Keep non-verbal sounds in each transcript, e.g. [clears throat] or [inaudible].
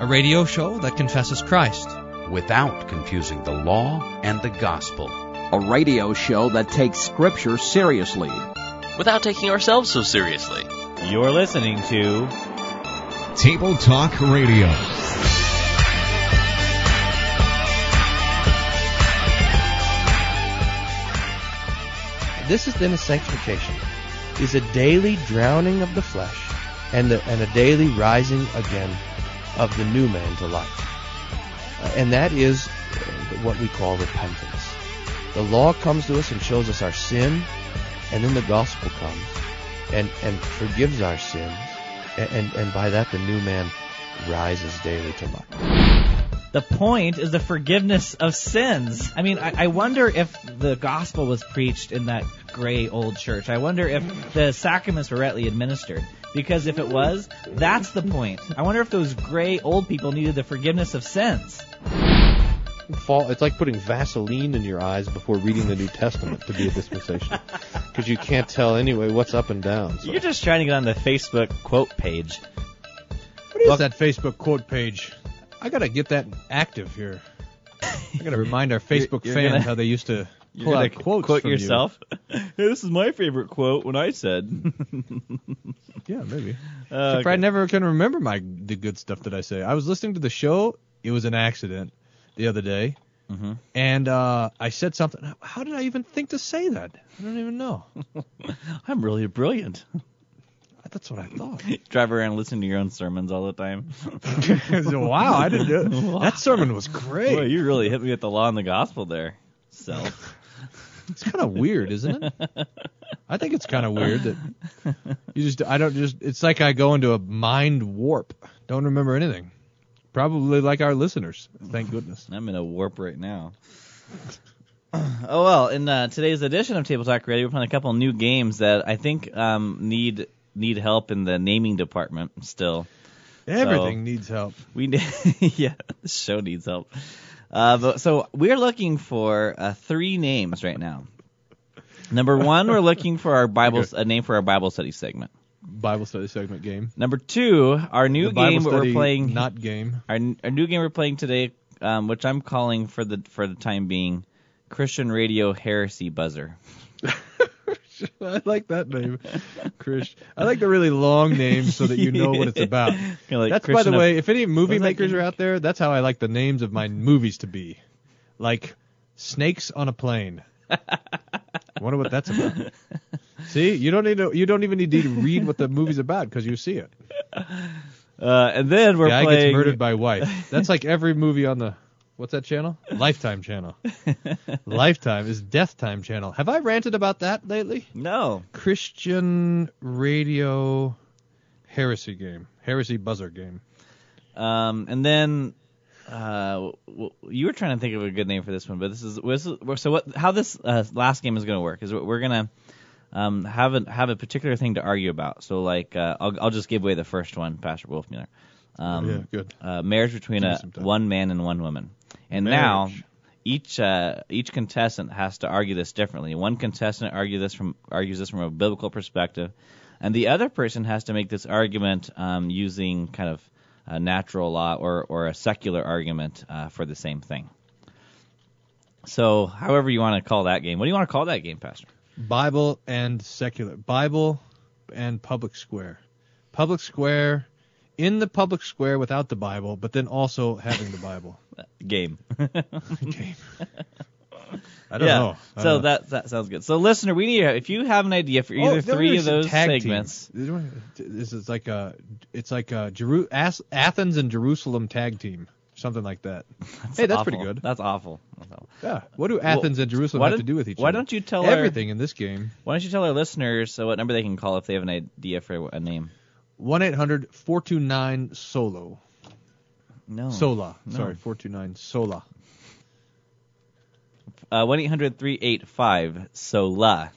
a radio show that confesses Christ without confusing the law and the gospel. A radio show that takes Scripture seriously without taking ourselves so seriously. You're listening to Table Talk Radio. This is then a sanctification, is a daily drowning of the flesh and, the, and a daily rising again of the new man to life. Uh, and that is what we call repentance. The law comes to us and shows us our sin, and then the gospel comes and, and forgives our sins, and, and, and by that the new man rises daily to life. The point is the forgiveness of sins. I mean, I, I wonder if the gospel was preached in that gray old church. I wonder if the sacraments were rightly administered. Because if it was, that's the point. I wonder if those gray old people needed the forgiveness of sins. Fall, it's like putting Vaseline in your eyes before reading the New Testament to be a dispensation. [laughs] Because you can't tell anyway what's up and down. So. You're just trying to get on the Facebook quote page. What is well, that Facebook quote page? I gotta get that active here. I gotta remind our [laughs] Facebook you're, you're fans gonna, how they used to pull out quotes quote from yourself. You. [laughs] hey, this is my favorite quote when I said. [laughs] yeah, maybe. Uh, okay. I never can remember my the good stuff that I say. I was listening to the show. It was an accident the other day, mm-hmm. and uh, I said something. How did I even think to say that? I don't even know. [laughs] I'm really brilliant. That's what I thought. Drive around listening to your own sermons all the time. wow, I didn't do it. That sermon was great. Boy, you really hit me at the law and the gospel there, self. It's kind of weird, isn't it? I think it's kind of weird that you just I don't just it's like I go into a mind warp. Don't remember anything. Probably like our listeners. Thank goodness. I'm in a warp right now. [clears throat] Oh well, in uh, today's edition of Table Talk Radio, we're playing a couple new games that I think um, need need help in the naming department still. Everything so needs help. We [laughs] yeah, the show needs help. Uh, but, so we're looking for uh, three names right now. Number one, we're looking for our Bible a name for our Bible study segment. Bible study segment game. Number two, our new game we're playing. Not game. Our, our new game we're playing today, um, which I'm calling for the for the time being, Christian Radio Heresy Buzzer. [laughs] [laughs] I like that name, Chris. I like the really long name so that you know what it's about. [laughs] like that's by the way, if any movie makers are out there, that's how I like the names of my movies to be. Like Snakes on a Plane. I [laughs] wonder what that's about. See, you don't need to. You don't even need to read what the movie's about because you see it. Uh, and then we're Guy playing. gets murdered by wife. That's like every movie on the What's that channel? Lifetime channel. Lifetime is Death Time channel. Have I ranted about that lately? No. Christian radio heresy game, heresy buzzer game. Um, and then uh, you were trying to think of a good name for this one, but this is, this is so what? How this uh, last game is going to work is we're gonna um, have a have a particular thing to argue about. So like uh, I'll I'll just give away the first one, Pastor Wolfmueller. Um, yeah, good. Uh, marriage between a one man and one woman. And marriage. now each uh, each contestant has to argue this differently. One contestant argue this from argues this from a biblical perspective, and the other person has to make this argument um, using kind of a natural law or or a secular argument uh, for the same thing. So, however you want to call that game, what do you want to call that game, Pastor? Bible and secular. Bible and public square. Public square in the public square without the Bible, but then also having the Bible. [laughs] Game. [laughs] Game. [laughs] I don't yeah. know. I so don't know. that that sounds good. So listener, we need if you have an idea for either oh, three of those segments. Team. This is like a it's like a Jeru- Athens and Jerusalem tag team. Something like that. That's hey, that's awful. pretty good. That's awful. That's awful. Yeah. What do Athens well, and Jerusalem have to do with each why other? Why don't you tell everything our, in this game? Why don't you tell our listeners uh, what number they can call if they have an idea for a name? One eight hundred four two nine solo. No. Sola. No. Sorry, four two nine Sola. Uh, one eight hundred three eight five Sola.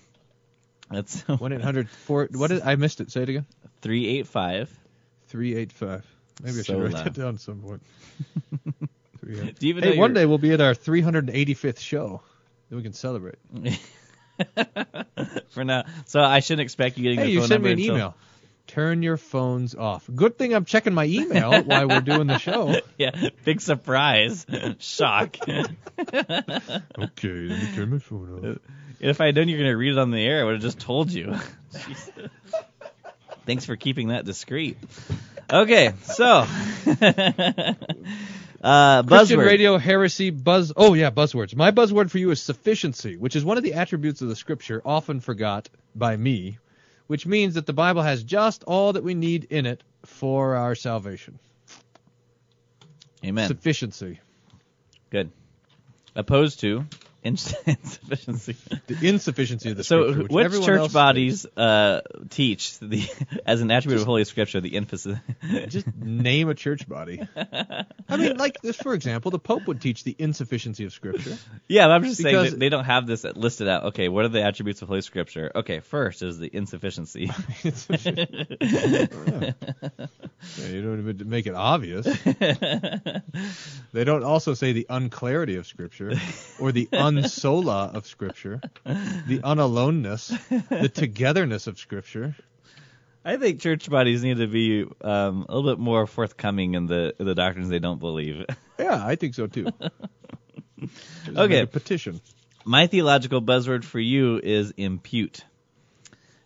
That's [laughs] one eight hundred four. What is? I missed it. Say it again. Three eight five. Three eight five. Maybe I should Sola. write that down at some point. [laughs] Do you even hey, one your- day we'll be at our 385th show. Then we can celebrate. [laughs] for now. So I shouldn't expect you getting Hey, the phone number. Hey, you phone sent number me an until- email. Turn your phones off. Good thing I'm checking my email while we're doing the show. [laughs] yeah, big surprise, shock. [laughs] Okay, let me turn my phone off. if I had known you were going to read it on the air, I would have just told you. [laughs] Thanks for keeping that discreet. Okay, so uh, Christian buzzword. radio heresy buzz. Oh yeah, buzzwords. My buzzword for you is sufficiency, which is one of the attributes of the Scripture often forgot by me, which means that the Bible has just all that we need in it for our salvation. Amen. Sufficiency. Good. Opposed to insufficiency. [laughs] The insufficiency of the So, Scripture, which which church bodies uh, teach the [laughs] as an attribute of Holy Scripture the emphasis? Just name a church body. [laughs] I mean, like this, for example, the Pope would teach the insufficiency of Scripture. yeah, but I'm just saying Because- they don't have this listed out. Okay, what are the attributes of Holy Scripture? Okay, first is the insufficiency. Yeah, you don't even make it obvious. they don't also say the unclarity of Scripture, or the unsola of Scripture, the unaloneness, the togetherness of Scripture. I think church bodies need to be um, a little bit more forthcoming in the in the doctrines they don't believe. [laughs] Yeah, I think so too. [laughs] Okay. petition. My theological buzzword for you is impute.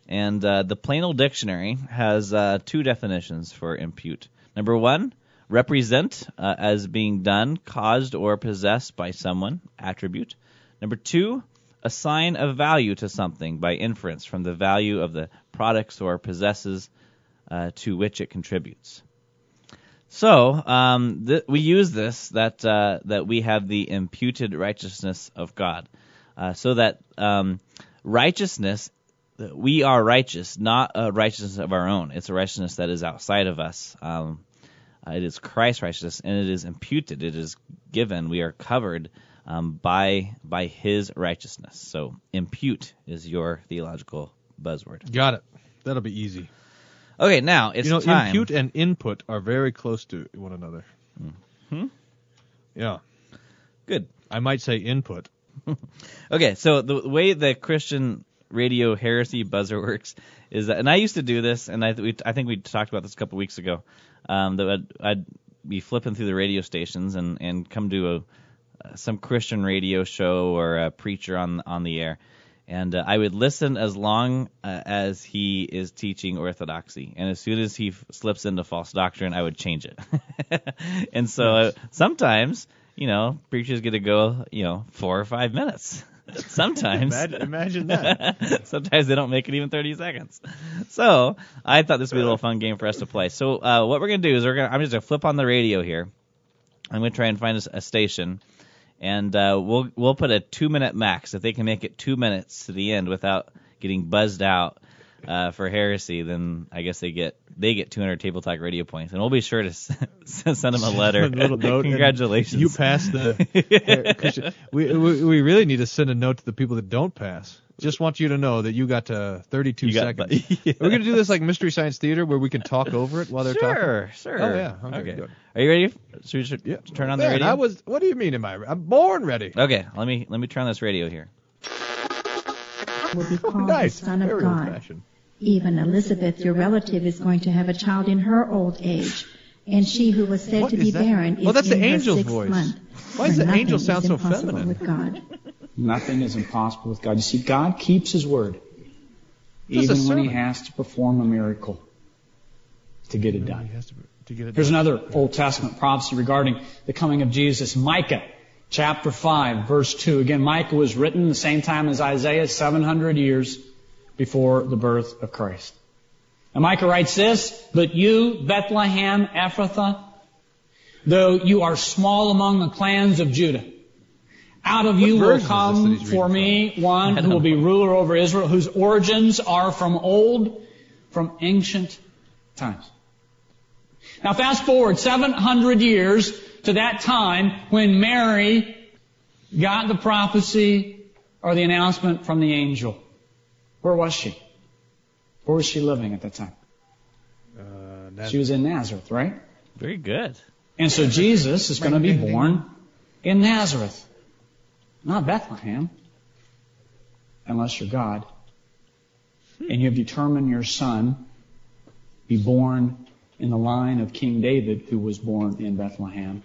And uh, the plain old dictionary has uh, two definitions for impute. Number one, represent uh, as being done, caused, or possessed by someone, attribute. Number two, assign a value to something by inference from the value of the products or possesses uh, to which it contributes. So um, th- we use this that uh, that we have the imputed righteousness of God, uh, so that um, righteousness we are righteous, not a righteousness of our own. It's a righteousness that is outside of us. Um, it is Christ's righteousness, and it is imputed. It is given. We are covered um, by by His righteousness. So impute is your theological buzzword. Got it. That'll be easy. Okay, now it's you know, time. impute and input are very close to one another. Hmm? Yeah, Good. I might say input. [laughs] Okay, so the way the Christian radio heresy buzzer works is that, and I used to do this, and I, we, I think we talked about this a couple weeks ago. Um, that I'd, I'd be flipping through the radio stations and and come to a some Christian radio show or a preacher on on the air, and uh, I would listen as long uh, as he is teaching orthodoxy, and as soon as he f- slips into false doctrine, I would change it. [laughs] and so uh, sometimes, you know, preachers get to go, you know, four or five minutes. [laughs] Sometimes. Imagine, imagine that. [laughs] Sometimes they don't make it even 30 seconds. So I thought this would be a little fun game for us to play. So uh, what we're gonna do is we're gonna I'm just gonna flip on the radio here. I'm gonna try and find a, a station, and uh, we'll we'll put a two minute max. If they can make it two minutes to the end without getting buzzed out uh, for heresy, then I guess they get they get 200 table talk radio points, and we'll be sure to s- [laughs] send them a letter. A little note. Congratulations. You passed the. [laughs] We, we we really need to send a note to the people that don't pass. Just want you to know that you got to 32 You got- seconds. [laughs] Yeah. Are we gonna do this like Mystery Science Theater where we can talk over it while they're talking? Sure, oh, sure. Oh yeah. Okay. Good. Are you ready? Should we should Yeah. turn on the radio? I was. What do you mean? Am I? I'm born ready. Okay, let me let me turn on this radio here. will be called nice. the Son of Very God. old-fashioned. Even Elizabeth, your relative, is going to have a child in her old age, and she who was said What to be that? barren Oh, is that's in the her sixth voice. month. Why does the angel sound so feminine? With God. [laughs] Nothing is impossible with God. You see, God keeps His word, even when He has to perform a miracle to get it done. He has to, to get it Here's another Old Testament prophecy regarding the coming of Jesus. Micah chapter 5 verse 2. Again, Micah was written the same time as Isaiah, 700 years before the birth of Christ. And Micah writes this, But you, Bethlehem Ephrathah, though you are small among the clans of Judah, out of you will version is this that come for reading me one who will be ruler over Israel, whose origins are from old, from ancient times. Now fast forward 700 years to that time when Mary got the prophecy or the announcement from the angel. Where was she? Where was she living at that time? Uh, that- She was in Nazareth, right? Very good. And so Jesus is going to be born in Nazareth, not Bethlehem, unless you're God. And you have determined your son be born in the line of King David, who was born in Bethlehem.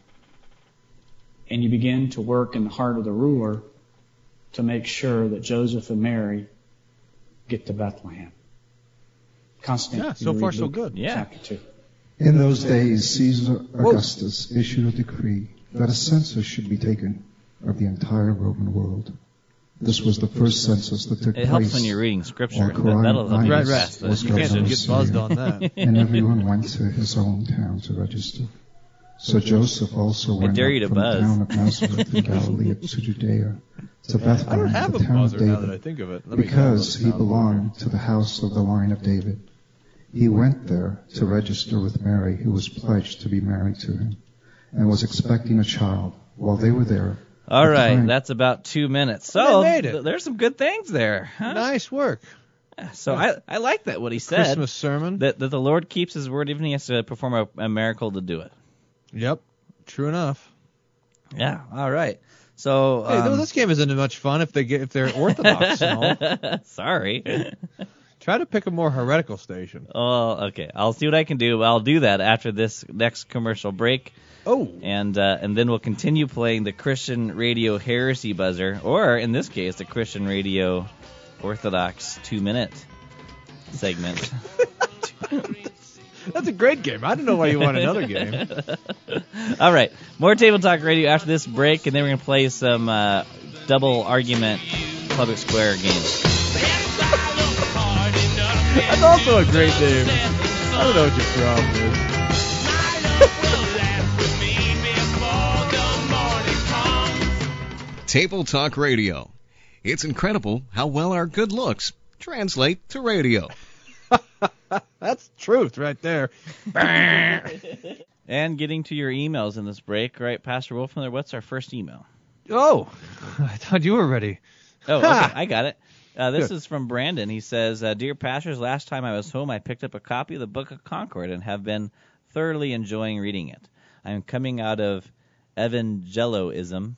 And you begin to work in the heart of the ruler to make sure that Joseph and Mary get to Bethlehem. Constantine, Yeah, so you far read so good. Yeah. Chapter 2. In those days, Caesar Augustus issued a decree that a census should be taken of the entire Roman world. This was the first census that took It place. helps when you're reading scripture. while That, that'll help you Right, assess right. this. You can't just get buzzed on that. and everyone went to his own town to register. So Joseph also went dare up you to from buzz. the town of Nazareth in Galilee to Judea to Bethlehem, I don't have the a town of buzzer now that I David, think of it. Because he belonged to the house of the line of David. He went there to register with Mary, who was pledged to be married to him, and was expecting a child. While they were there, All right, that's about two minutes. So th- there's some good things there. Huh? Nice work. So I I like that what he said. Christmas sermon. That that the Lord keeps His word, even he has to perform a, a miracle to do it. Yep. True enough. Yeah. All right. So Hey, um, this game isn't much fun if they get if they're orthodox [laughs] [laughs] sorry. [laughs] Try to pick a more heretical station. Oh, okay. I'll see what I can do. I'll do that after this next commercial break. Oh. And uh, and then we'll continue playing the Christian Radio Heresy Buzzer, or in this case, the Christian Radio Orthodox two minute segment. [laughs] That's a great game. I don't know why you want another game. [laughs] All right, more Table Talk Radio after this break, and then we're gonna play some uh, double argument public square games. That's also a great name. I don't know what your problem is. Table Talk Radio. It's incredible how well our good looks translate to radio. [laughs] That's truth right there. [laughs] And getting to your emails in this break, right, Pastor Wolfmueller? What's our first email? Oh, [laughs] I thought you were ready. Oh, okay, I got it. Uh, this is from Brandon. He says, uh, "Dear pastors, last time I was home, I picked up a copy of the Book of Concord and have been thoroughly enjoying reading it. I'm coming out of evangeloism,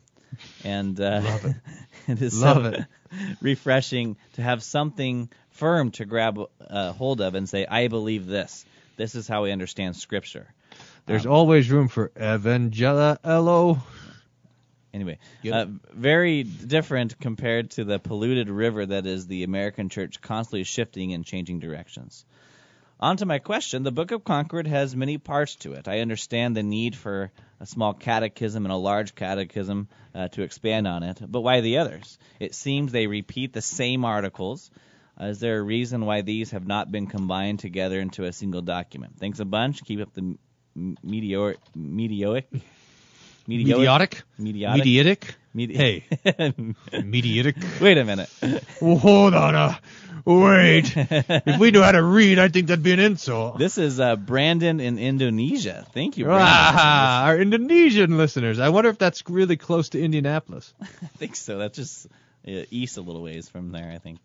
and uh, it. [laughs] it is Love so it. [laughs] refreshing to have something firm to grab uh, hold of and say, I believe this. This is how we understand Scripture." There's always room for Evangelo. Anyway, Get uh, very different compared to the polluted river that is the American church constantly shifting and changing directions. On to my question. The Book of Concord has many parts to it. I understand the need for a small catechism and a large catechism uh, to expand on it, but why the others? It seems they repeat the same articles. Uh, is there a reason why these have not been combined together into a single document? Thanks a bunch. Keep up the meteoric, meteoric, Mediotic? Mediotic? Mediotic? Medi- Hey. [laughs] Mediotic? Wait a minute. Well, hold on. Uh, wait. if we knew how to read, I think that'd be an insult. This is uh, Brandon in Indonesia. Thank you, Brandon. Ah, our Indonesian listeners. I wonder if that's really close to Indianapolis. [laughs] I think so. That's just uh, east a little ways from there, I think.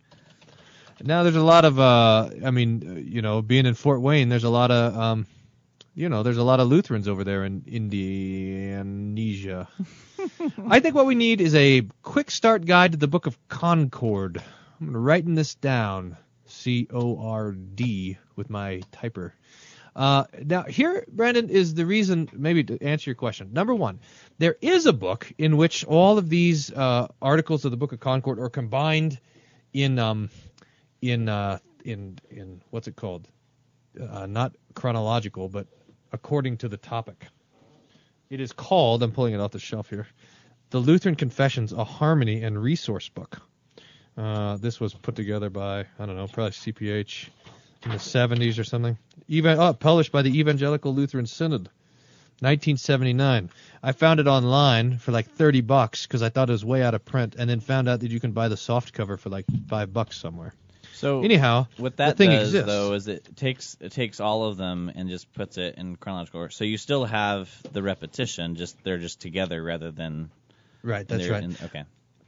Now there's a lot of, uh, I mean, uh, you know, being in Fort Wayne, there's a lot of, um, you know, there's a lot of Lutherans over there in Indonesia. I think what we need is a quick start guide to the Book of Concord. I'm going to writing this down. C O R D with my typer. Uh, now here, Brandon, is the reason maybe to answer your question. Number one, there is a book in which all of these uh, articles of the Book of Concord are combined in um, in uh, in in what's it called? Uh, not chronological, but according to the topic. It is called. I'm pulling it off the shelf here. The Lutheran Confessions: A Harmony and Resource Book. Uh, this was put together by I don't know, probably CPH in the 70s or something. Even oh, published by the Evangelical Lutheran Synod, 1979. I found it online for like 30 bucks because I thought it was way out of print, and then found out that you can buy the soft cover for like five bucks somewhere. So anyhow, what the that thing does exists. though is it takes it takes all of them and just puts it in chronological order. So you still have the repetition, just they're just together rather than Right, that's right. in- okay.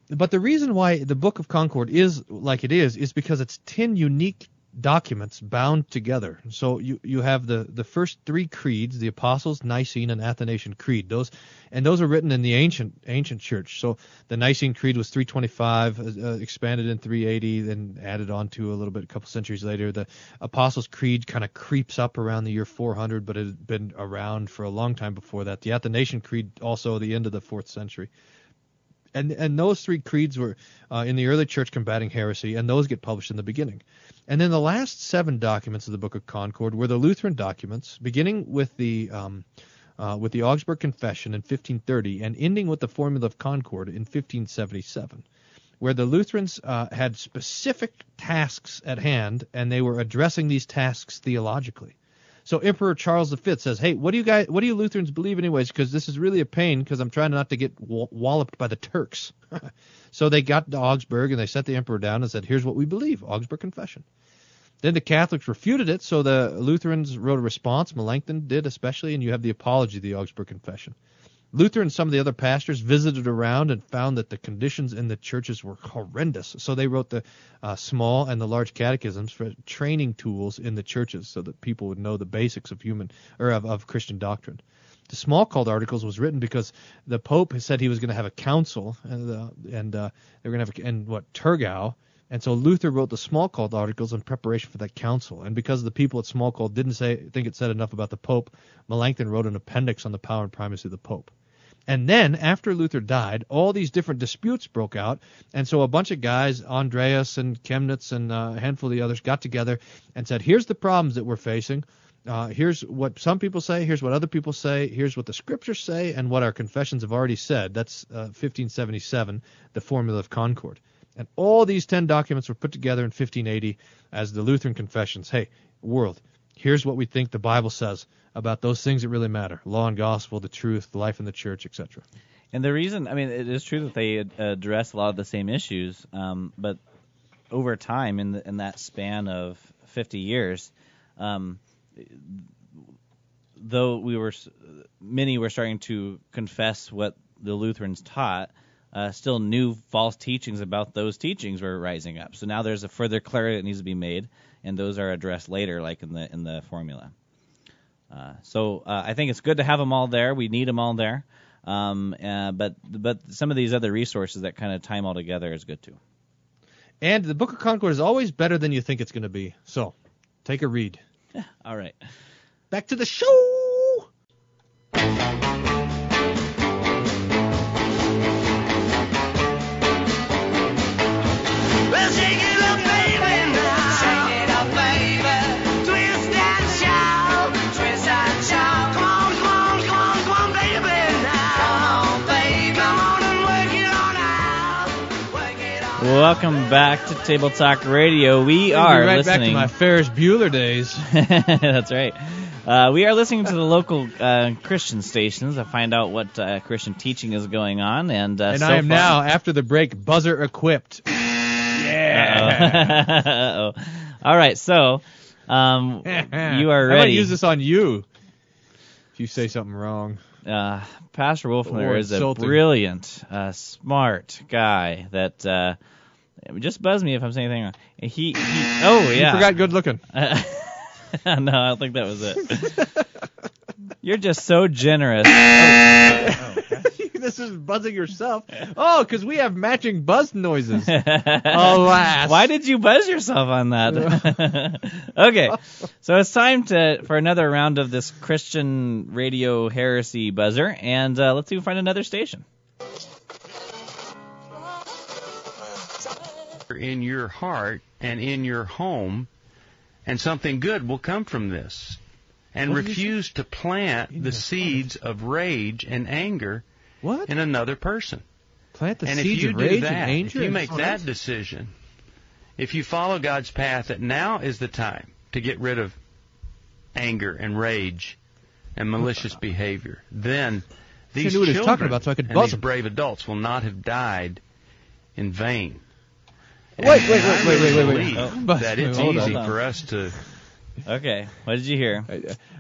But the reason why the Book of Concord is like it is is because it's ten unique documents bound together. So you you have the the first three creeds, the Apostles, Nicene, and Athanasian Creed. Those and those are written in the ancient ancient church. So the Nicene Creed was 325, uh, uh, expanded in 380, then added on to a little bit a couple centuries later. The Apostles' Creed kind of creeps up around the year 400, but it had been around for a long time before that. The Athanasian Creed also the end of the fourth century and and those three creeds were uh, in the early church combating heresy, and those get published in the beginning. And then the last seven documents of the Book of Concord were the Lutheran documents, beginning with the um, uh, with the Augsburg Confession in 1530 and ending with the Formula of Concord in 1577, where the Lutherans uh, had specific tasks at hand, and they were addressing these tasks theologically. So Emperor Charles V says, "Hey, what do you guys, what do you Lutherans believe, anyways? Because this is really a pain. Because I'm trying not to get walloped by the Turks." [laughs] so they got to Augsburg and they set the emperor down and said, "Here's what we believe: Augsburg Confession." Then the Catholics refuted it, so the Lutherans wrote a response. Melanchthon did especially, and you have the Apology of the Augsburg Confession. Luther and some of the other pastors visited around and found that the conditions in the churches were horrendous. So they wrote the uh, small and the large catechisms for training tools in the churches, so that people would know the basics of human or of, of Christian doctrine. The Smalcald articles was written because the Pope said he was going to have a council, and uh, and uh, they were going to have a, and what Torgau. And so Luther wrote the Smalcald articles in preparation for that council. And because the people at Smalcald didn't say think it said enough about the Pope, Melanchthon wrote an appendix on the power and primacy of the Pope. And then, after Luther died, all these different disputes broke out. And so a bunch of guys, Andreae and Chemnitz and uh, a handful of the others, got together and said, here's the problems that we're facing. Uh, here's what some people say. Here's what other people say. Here's what the scriptures say, and what our confessions have already said. That's uh, 1577, the Formula of Concord. And all these ten documents were put together in 1580 as the Lutheran Confessions. Hey, world, here's what we think the Bible says about those things that really matter law and gospel, the truth, the life in the church, etc. And the reason, I mean, it is true that they address a lot of the same issues, um, but over time, in, the, in that span of 50 years, um, though we were many were starting to confess what the Lutherans taught, uh, still new false teachings about those teachings were rising up. So now there's a further clarity that needs to be made, and those are addressed later, like in the in the formula. Uh, so uh, I think it's good to have them all there. We need them all there. Um, uh, but but some of these other resources that kind of tie them all together is good too. And the Book of Concord is always better than you think it's going to be. So take a read. [laughs] all right. Back to the show. Welcome back to Table Talk Radio. We are right listening. back to my Ferris Bueller days. [laughs] That's right. Uh, we are listening to the local uh, Christian stations to find out what uh, Christian teaching is going on, and uh, and so I am far- now after the break buzzer equipped. [laughs] Yeah. Uh-oh. [laughs] All right, so um, you are ready. I might use this on you if you say something wrong. uh, Pastor Wolfner is a brilliant, uh, smart guy that uh, just buzz me if I'm saying anything wrong. He, he oh yeah, You forgot good looking. [laughs] no, I don't think that was it. [laughs] You're just so generous. [laughs] this is buzzing yourself. Oh, because we have matching buzz noises. Alas. Why did you buzz yourself on that? okay, so it's time to for another round of this Christian radio heresy buzzer, and uh, let's see if we find another station. In your heart and in your home, and something good will come from this. And What refuse to plant the seeds of rage and anger What? in another person. Plant the and seeds if you of do rage that, and anger. if you make that decision, if you follow God's path, that now is the time to get rid of anger and rage and malicious behavior, then these knew what he was children about, so I could and these brave adults will not have died in vain. Wait, wait, wait, And wait, wait, wait, wait. Oh, that it's hold easy on. for us to Okay, what did you hear?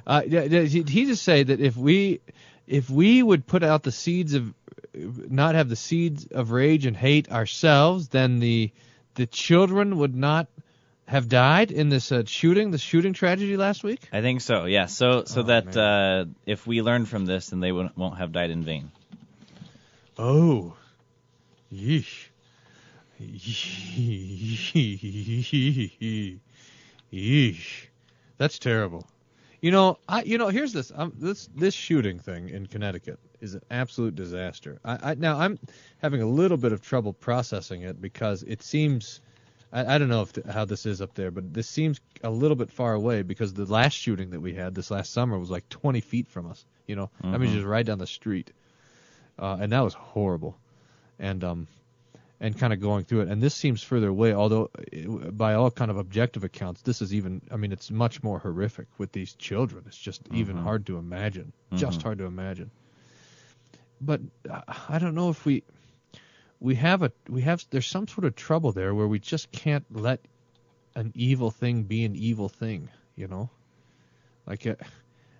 Uh, yeah, yeah, he he just say that if we if we would put out the seeds of not have the seeds of rage and hate ourselves, then the the children would not have died in this uh, shooting, the shooting tragedy last week? I think so. Yeah. So so Oh, that uh, if we learn from this, then they won't, won't have died in vain. Oh, yeesh. Yeesh. That's terrible. You know, I you know here's this um, this this shooting thing in Connecticut is an absolute disaster. I, I now I'm having a little bit of trouble processing it because it seems I, I don't know if th- how this is up there, but this seems a little bit far away because the last shooting that we had this last summer was like 20 feet from us. You know, I mean Mhm. just right down the street, uh, and that was horrible. And um, and kind of going through it. And this seems further away, although it, by all kind of objective accounts, this is even. I mean, it's much more horrific with these children. It's just even Mhm. hard to imagine. Just Mhm. hard to imagine. But uh, I don't know if we we have a we have there's some sort of trouble there where we just can't let an evil thing be an evil thing. You know, like. Uh,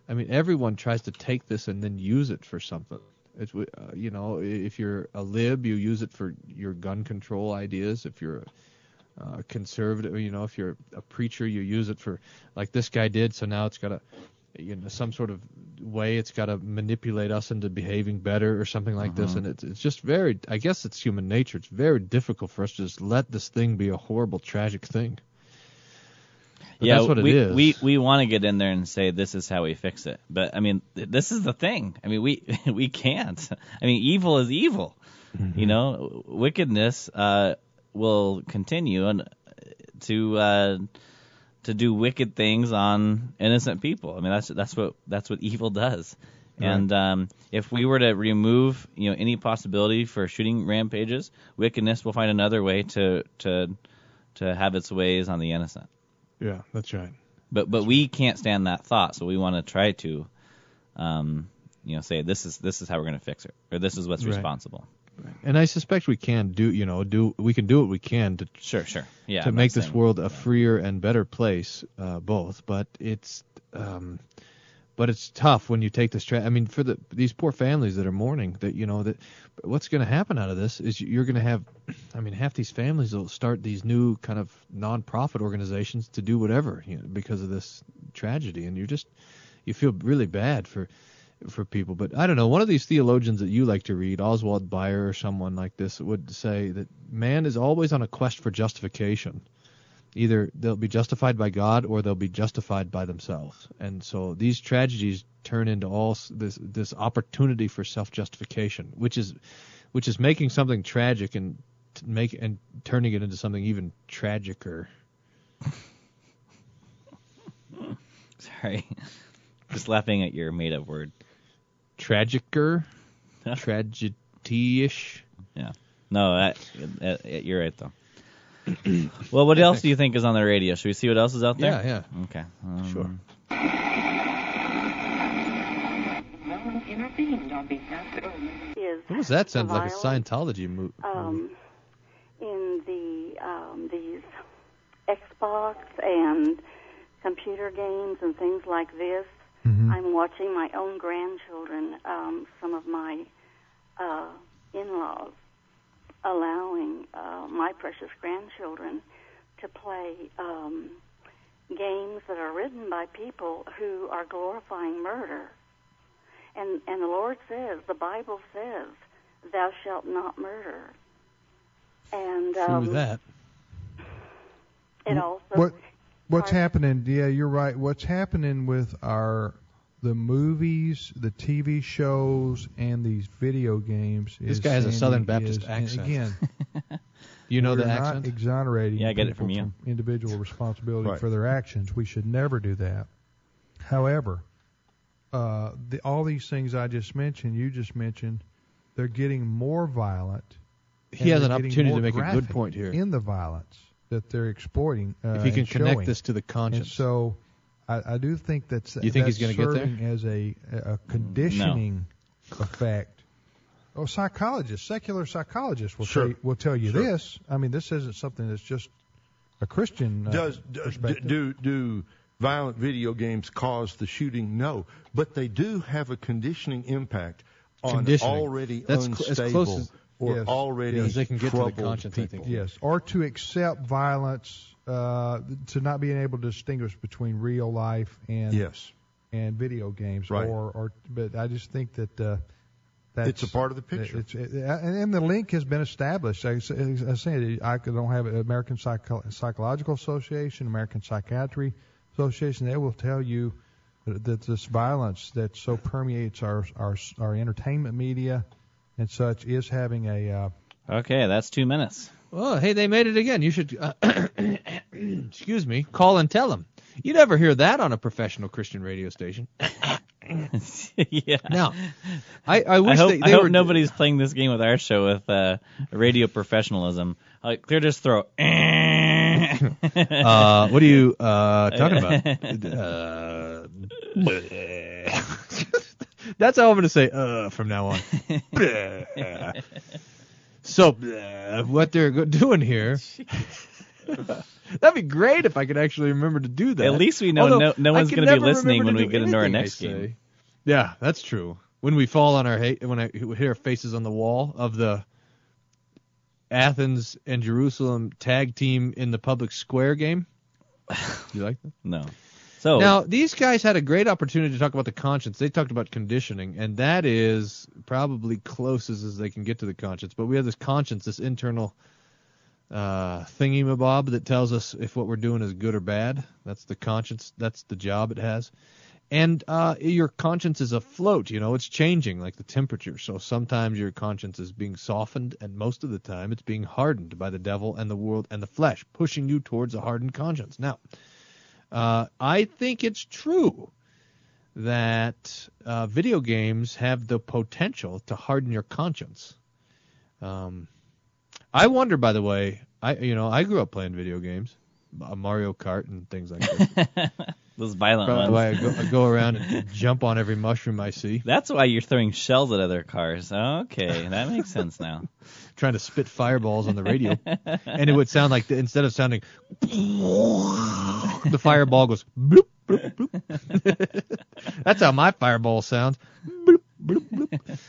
I mean, everyone tries to take this and then use it for something. It's, uh, you know, if you're a lib, you use it for your gun control ideas. If you're a uh, conservative, you know, if you're a preacher, you use it for like this guy did. So now it's got to, you know, some sort of way it's got to manipulate us into behaving better or something like this. Mhm. And it's it's just very, I guess it's human nature. It's very difficult for us to just let this thing be a horrible, tragic thing. But yeah, that's what we, is. we we want to get in there and say this is how we fix it, but I mean th- this is the thing. I mean we [laughs] we can't. I mean evil is evil. Mm-hmm. You know, wickedness uh, will continue and to uh, to do wicked things on innocent people. I mean that's that's what that's what evil does. And um, if we were to remove, you know, any possibility for shooting rampages, wickedness will find another way to to to have its ways on the innocent. Yeah, that's right. But but we can't stand that thought, so we want to try to, um, you know, say this is this is how we're going to fix it, or this is what's Right. responsible. And I suspect we can do, you know, do we can do what we can to Sure, sure, yeah. to I'm make this world a freer and better place, uh, both. But it's um, but it's tough when you take this. Tra- I mean, for the these poor families that are mourning, that you know that what's going to happen out of this is you're going to have. [clears throat] I mean, half these families will start these new kind of non-profit organizations to do whatever you know, because of this tragedy, and you're just you feel really bad for for people. But I don't know. One of these theologians that you like to read, Oswald Bayer or someone like this, would say that man is always on a quest for justification. Either they'll be justified by God or they'll be justified by themselves. And so these tragedies turn into all this this opportunity for self-justification, which is which is making something tragic and make and turning it into something even tragicer. [laughs] Sorry, [laughs] just laughing at your made-up word. Tragicer, [laughs] tragedy-ish. Yeah. No, that, that- that- you're right though. [clears throat] well, what else do you think is on the radio? Should we see what else is out there? Yeah, yeah. Okay. Um, Sure. is What was that? Sounds like a Scientology movie. um, in the um, these Xbox and computer games and things like this. Mm-hmm. I'm watching my own grandchildren, um, some of my uh, in-laws, allowing uh, my precious grandchildren to play um, games that are written by people who are glorifying murder. And and the Lord says, the Bible says, "Thou shalt not murder." And um, Through that. it also What what's happening? Yeah, you're right. What's happening with our the movies, the TV shows, and these video games? This is, guy has a Southern Baptist is- accent. Again, [laughs] you know we're not exonerating Yeah, I get it people from you. individual responsibility Right. for their actions. We should never do that. However, uh, the, all these things I just mentioned, you just mentioned, they're getting more violent. He has an opportunity to make a good point here. in the violence that they're exploiting. Uh, If he can connect showing. this to the And conscience. so, I, I do think that's You think he's that's gonna get there? serving as a a conditioning effect. Oh, psychologists, secular psychologists will Sure. tell, will tell you Sure. this. I mean, this isn't something that's just a Christian uh, Does, does do do violent video games cause the shooting? No, but they do have a conditioning impact on Conditioning. already That's cl- as unstable close as- or Yes. already Yes. they can get to the troubled conscience, people. Yes, or to accept violence uh, to not being able to distinguish between real life and Yes. and video games, Right. or or but I just think that uh, that's It's a part of the picture. It's, it, and, and the link has been established. I, s- I said I don't have American Psycho- Psychological Association, American Psychiatry Association. They will tell you that that this violence that so permeates our our our entertainment media and such is having a uh, Okay, that's two minutes. Well, hey, they made it again. You should, uh, [coughs] excuse me, call and tell them. You never hear that on a professional Christian radio station. [coughs] yeah. Now, I, I wish hope, they, I hope were. nobody's playing this game with our show with uh, radio professionalism. Like, clear this throat. uh, what are you uh, talking about? [laughs] uh, [laughs] that's how I'm going to say uh, from now on. [laughs] so, uh, what they're doing here. [laughs] That'd be great if I could actually remember to do that. At least we know Although, no- no one's gonna be listening when we get into our next game. Yeah, that's true. When we fall on our hate, when I hit our faces on the wall of the Athens and Jerusalem tag team in the public square game. [sighs] You like that? No. So now these guys had a great opportunity to talk about the conscience. They talked about conditioning, and that is probably closest as they can get to the conscience. But we have this conscience, this internal uh, thingy mabob that tells us if what we're doing is good or bad. That's the conscience. That's the job it has. And uh, your conscience is afloat. You know, it's changing like the temperature. So sometimes your conscience is being softened, and most of the time it's being hardened by the devil and the world and the flesh, pushing you towards a hardened conscience. Now, uh, I think it's true that uh, video games have the potential to harden your conscience. Um, I wonder, by the way, I you know I grew up playing video games, uh, Mario Kart and things like that. [laughs] Those violent ones. way, I go, I go around and [laughs] jump on every mushroom I see, That's why you're throwing shells at other cars. Okay, that makes sense now. [laughs] trying to spit fireballs on the radio, [laughs] and it would sound like the, instead of sounding, the fireball goes bloop bloop bloop. That's how my fireball sounds. Bloop, bloop, bloop.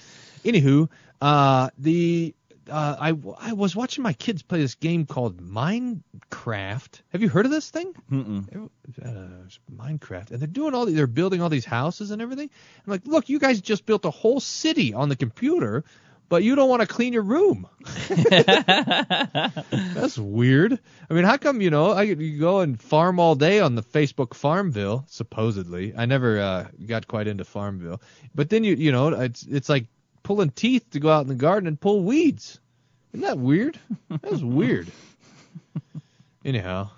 Anywho, uh, the uh, I I was watching my kids play this game called Minecraft. Have you heard of this thing? Mm-mm. uh, Minecraft, and they're doing all the, they're building all these houses and everything. I'm like, look, you guys just built a whole city on the computer, but you don't want to clean your room. [laughs] [laughs] That's weird. I mean, how come you know I you go and farm all day on the Facebook Farmville? Supposedly, I never uh, got quite into Farmville, but then you you know it's it's like pulling teeth to go out in the garden and pull weeds. Isn't that weird? That was weird. [laughs] Anyhow,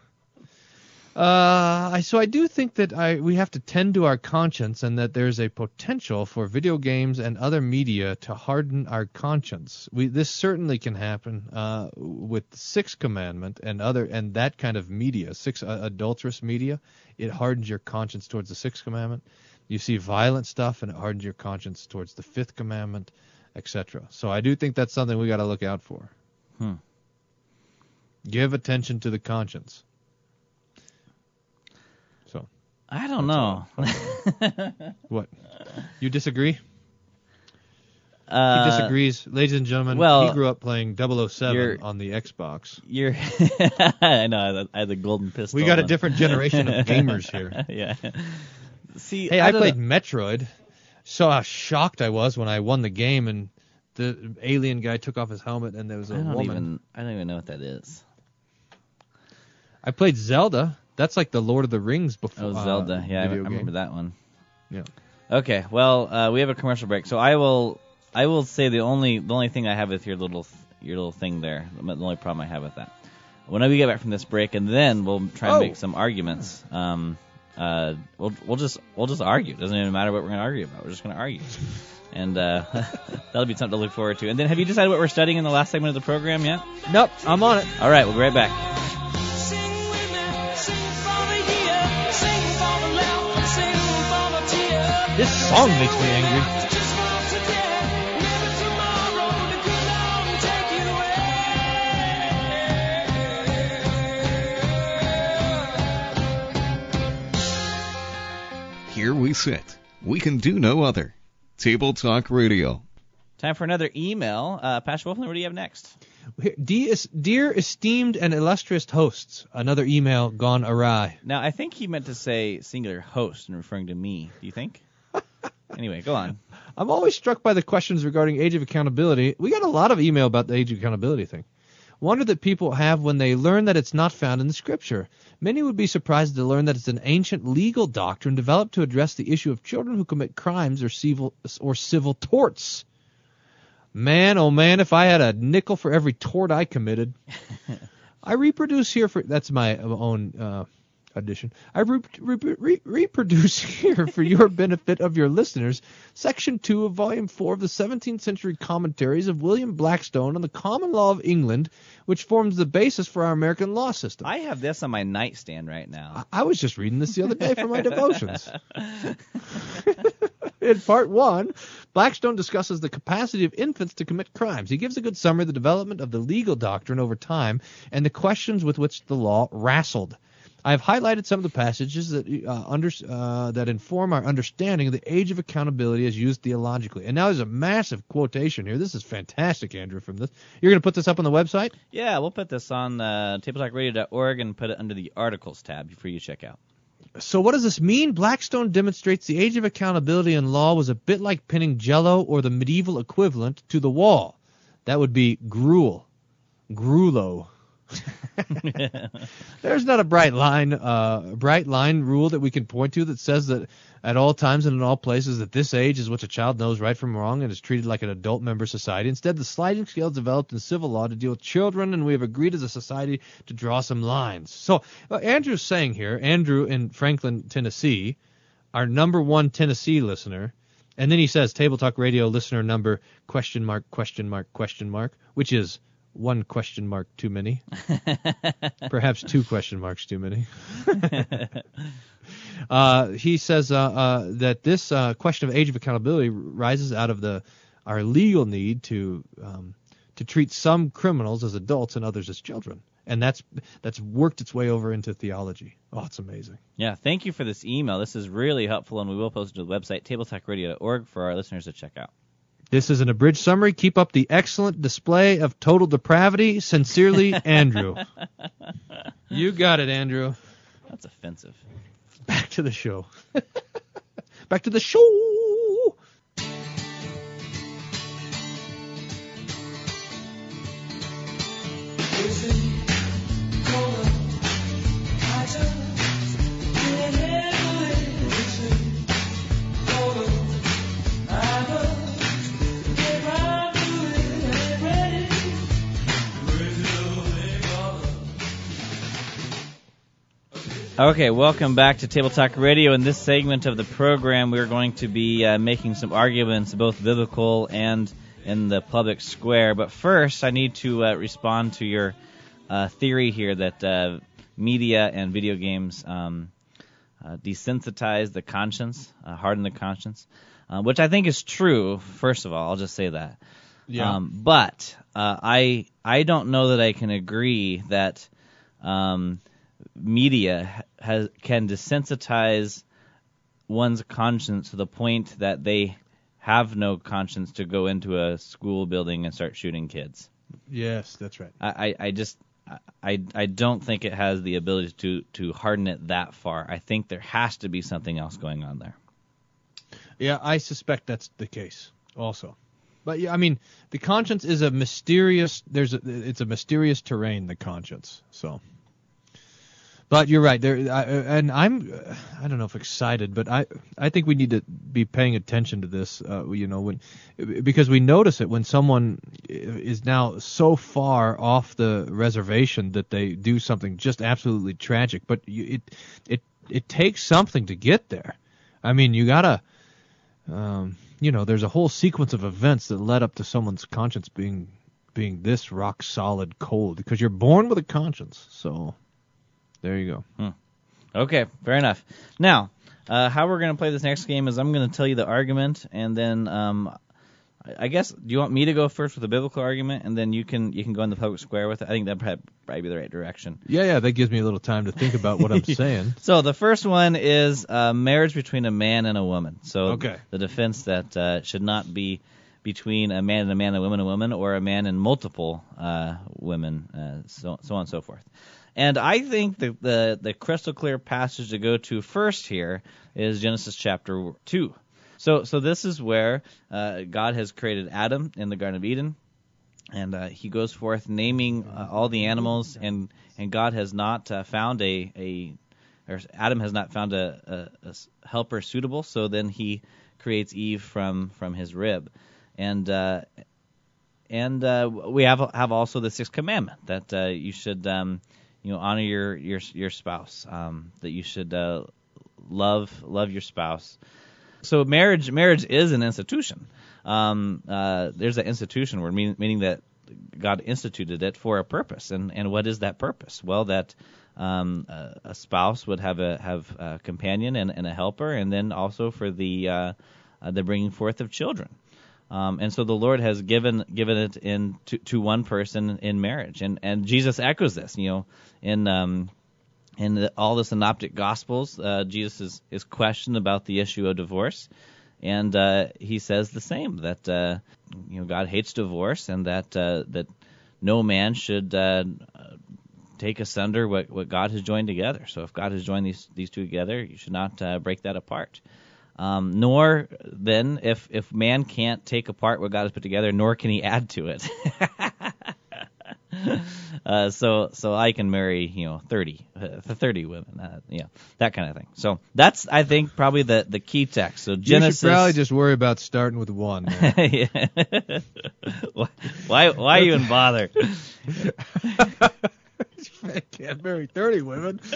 uh, I so I do think that I we have to tend to our conscience and that there's a potential for video games and other media to harden our conscience. We this certainly can happen uh, with the Sixth Commandment and other and that kind of media, six uh, adulterous media. It hardens your conscience towards the Sixth Commandment. You see violent stuff and it hardens your conscience towards the Fifth Commandment, etc. So I do think that's something we got to look out for. Hmm. Give attention to the conscience. So. I don't know. [laughs] What? You disagree? Uh, he disagrees. Ladies and gentlemen, well, he grew up playing 007 on the Xbox. You're. [laughs] I know. I had the- I golden pistol. We got a different generation of [laughs] gamers here. yeah. See, Hey, I, don't played know. Metroid. So how shocked I was when I won the game and the alien guy took off his helmet and there was a I don't woman. even. I don't even know what that is. I played Zelda. That's like the Lord of the Rings before. Oh, Zelda. yeah, I, I remember that one. Yeah. Okay. Well, uh, we have a commercial break, so I will. I will say the only the only thing I have with your little your little thing there. The only problem I have with that. Whenever we get back from this break, and then we'll try and Oh. make some arguments. Um, uh, we'll we'll just we'll just argue. It doesn't even matter what we're going to argue about. We're just going to argue, and uh, [laughs] that'll be something to look forward to. And then, have you decided what we're studying in the last segment of the program yet? Nope, I'm on it. All right, we'll be right back. This song makes me angry. Here we sit. We can do no other. Table Talk Radio. Time for another email. Uh, Pastor Wolfman, what do you have next? Dear, dear esteemed and illustrious hosts, another email gone awry. Now, I think he meant to say singular host and referring to me. Do you think? [laughs] anyway, go on. I'm always struck by the questions regarding age of accountability. We got a lot of email about the age of accountability thing. Wonder that people have when they learn that it's not found in the scripture. Many would be surprised to learn that it's an ancient legal doctrine developed to address the issue of children who commit crimes or civil or civil torts. Man, oh man, if I had a nickel for every tort I committed. [laughs] I reproduce here for that's my own uh, addition. I re- re- re- reproduce [laughs] here for your benefit of your listeners section 2 of volume 4 of the 17th century commentaries of William Blackstone on the common law of England, which forms the basis for our American law system. I have this on my nightstand right now. I was just reading this the other day for my devotions. [laughs] In part one, Blackstone discusses the capacity of infants to commit crimes. He gives a good summary of the development of the legal doctrine over time and the questions with which the law wrestled. I have highlighted some of the passages that uh, under, uh, that inform our understanding of the age of accountability as used theologically. And now there's a massive quotation here. This is fantastic, Andrew. From this, you're going to put this up on the website. Yeah, we'll put this on uh, tabletalkradio.org and put it under the articles tab for you to check out. So what does this mean? Blackstone demonstrates the age of accountability in law was a bit like pinning jello or the medieval equivalent to the wall. That would be gruel. Grulo. [laughs] There's not a bright line, uh, bright line rule that we can point to that says that at all times and in all places that this age is what a child knows right from wrong and is treated like an adult member of society. Instead, the sliding scale developed in civil law to deal with children, and we have agreed as a society to draw some lines. So, uh, Andrew's saying here, Andrew in Franklin, Tennessee, our number one Tennessee listener, and then he says Table Talk Radio listener number question mark question mark question mark, which is one question mark too many. [laughs] Perhaps two question marks too many. [laughs] uh, he says uh, uh, that this uh, question of age of accountability rises out of the our legal need to um, to treat some criminals as adults and others as children, and that's that's worked its way over into theology. Oh, it's amazing. Yeah, thank you for this email. This is really helpful, and we will post it to the website tabletalkradio.org for our listeners to check out. This is an abridged summary. Keep up the excellent display of total depravity. Sincerely, [laughs] Andrew. you got it, Andrew. That's offensive. Back to the show. [laughs] Back to the show. Okay, welcome back to Table Talk Radio. In this segment of the program, we're going to be uh, making some arguments, both biblical and in the public square. But first, I need to uh, respond to your uh, theory here that uh, media and video games um, uh, desensitize the conscience, uh, harden the conscience, which I think is true. First of all, I'll just say that. Yeah. Um, but I I don't know that I can agree that. Um, media has can desensitize one's conscience to the point that they have no conscience to go into a school building and start shooting kids. Yes, that's right. I, I, I just I I don't think it has the ability to to harden it that far. I think there has to be something else going on there. Yeah, I suspect that's the case also. But yeah, I mean, the conscience is a mysterious. There's a, it's a mysterious terrain. The conscience. So. But you're right there, I, and I'm I don't know if excited, but I I think we need to be paying attention to this. Uh, you know, when because we notice it when someone is now so far off the reservation that they do something just absolutely tragic. But you, it it it takes something to get there. I mean, you gotta. Um, you know, there's a whole sequence of events that led up to someone's conscience being being this rock solid cold because you're born with a conscience. So there you go. Hmm. Okay, fair enough. Now, uh, how we're going to play this next game is I'm going to tell you the argument, and then um, I guess do you want me to go first with the biblical argument, and then you can you can go in the public square with it? I think that would probably be the right direction. Yeah, yeah, that gives me a little time to think about what I'm [laughs] saying. So the first one is uh, marriage between a man and a woman. So Okay. the defense that uh, should not be between a man and a man, a woman and a woman, or a man and multiple uh, women, uh, so so on and so forth. And I think the, the the crystal clear passage to go to first here is Genesis chapter two. So so this is where uh, God has created Adam in the Garden of Eden, and uh, he goes forth naming uh, all the animals, and and God has not uh, found a a or Adam has not found a, a, a helper suitable, so then he creates Eve from from his rib, and uh, and uh, we have have also the sixth commandment that uh, you should um, you know honor your your your spouse, um, that you should uh, love love your spouse. So marriage marriage is an institution. Um, uh, there's an institution word meaning, meaning that God instituted it for a purpose, and and what is that purpose? Well, that um, a, a spouse would have a have a companion and, and a helper, and then also for the uh, uh, the bringing forth of children. Um, and so the Lord has given given it in to, to one person in marriage, and and Jesus echoes this. You know, in um, in the, all the synoptic gospels, uh, Jesus is is questioned about the issue of divorce, and uh, he says the same that uh, you know God hates divorce, and that uh, that no man should uh, take asunder what, what God has joined together. So if God has joined these these two together, you should not uh, break that apart. Um, nor then, if if man can't take apart what God has put together, nor can he add to it. [laughs] uh, so so I can marry you know 30 uh, 30 women, uh, yeah, that kind of thing. So that's I think probably the the key text. So Genesis. You should probably just worry about starting with one. [laughs] Yeah. [laughs] Why why even bother? I [laughs] can't marry 30 women. [laughs]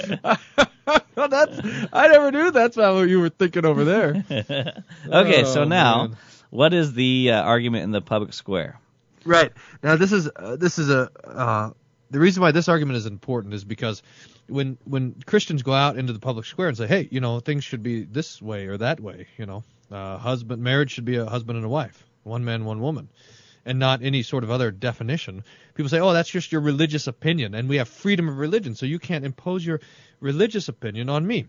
that's I never knew that's not what you were thinking over there. [laughs] okay, Oh, so now, man. what is the uh, argument in the public square? Right. Now this is uh, this is a uh, the reason why this argument is important is because when when Christians go out into the public square and say, hey, you know, things should be this way or that way, you know, uh, husband marriage should be a husband and a wife, one man, one woman, and not any sort of other definition. People say, oh, that's just your religious opinion, and we have freedom of religion, so you can't impose your religious opinion on me.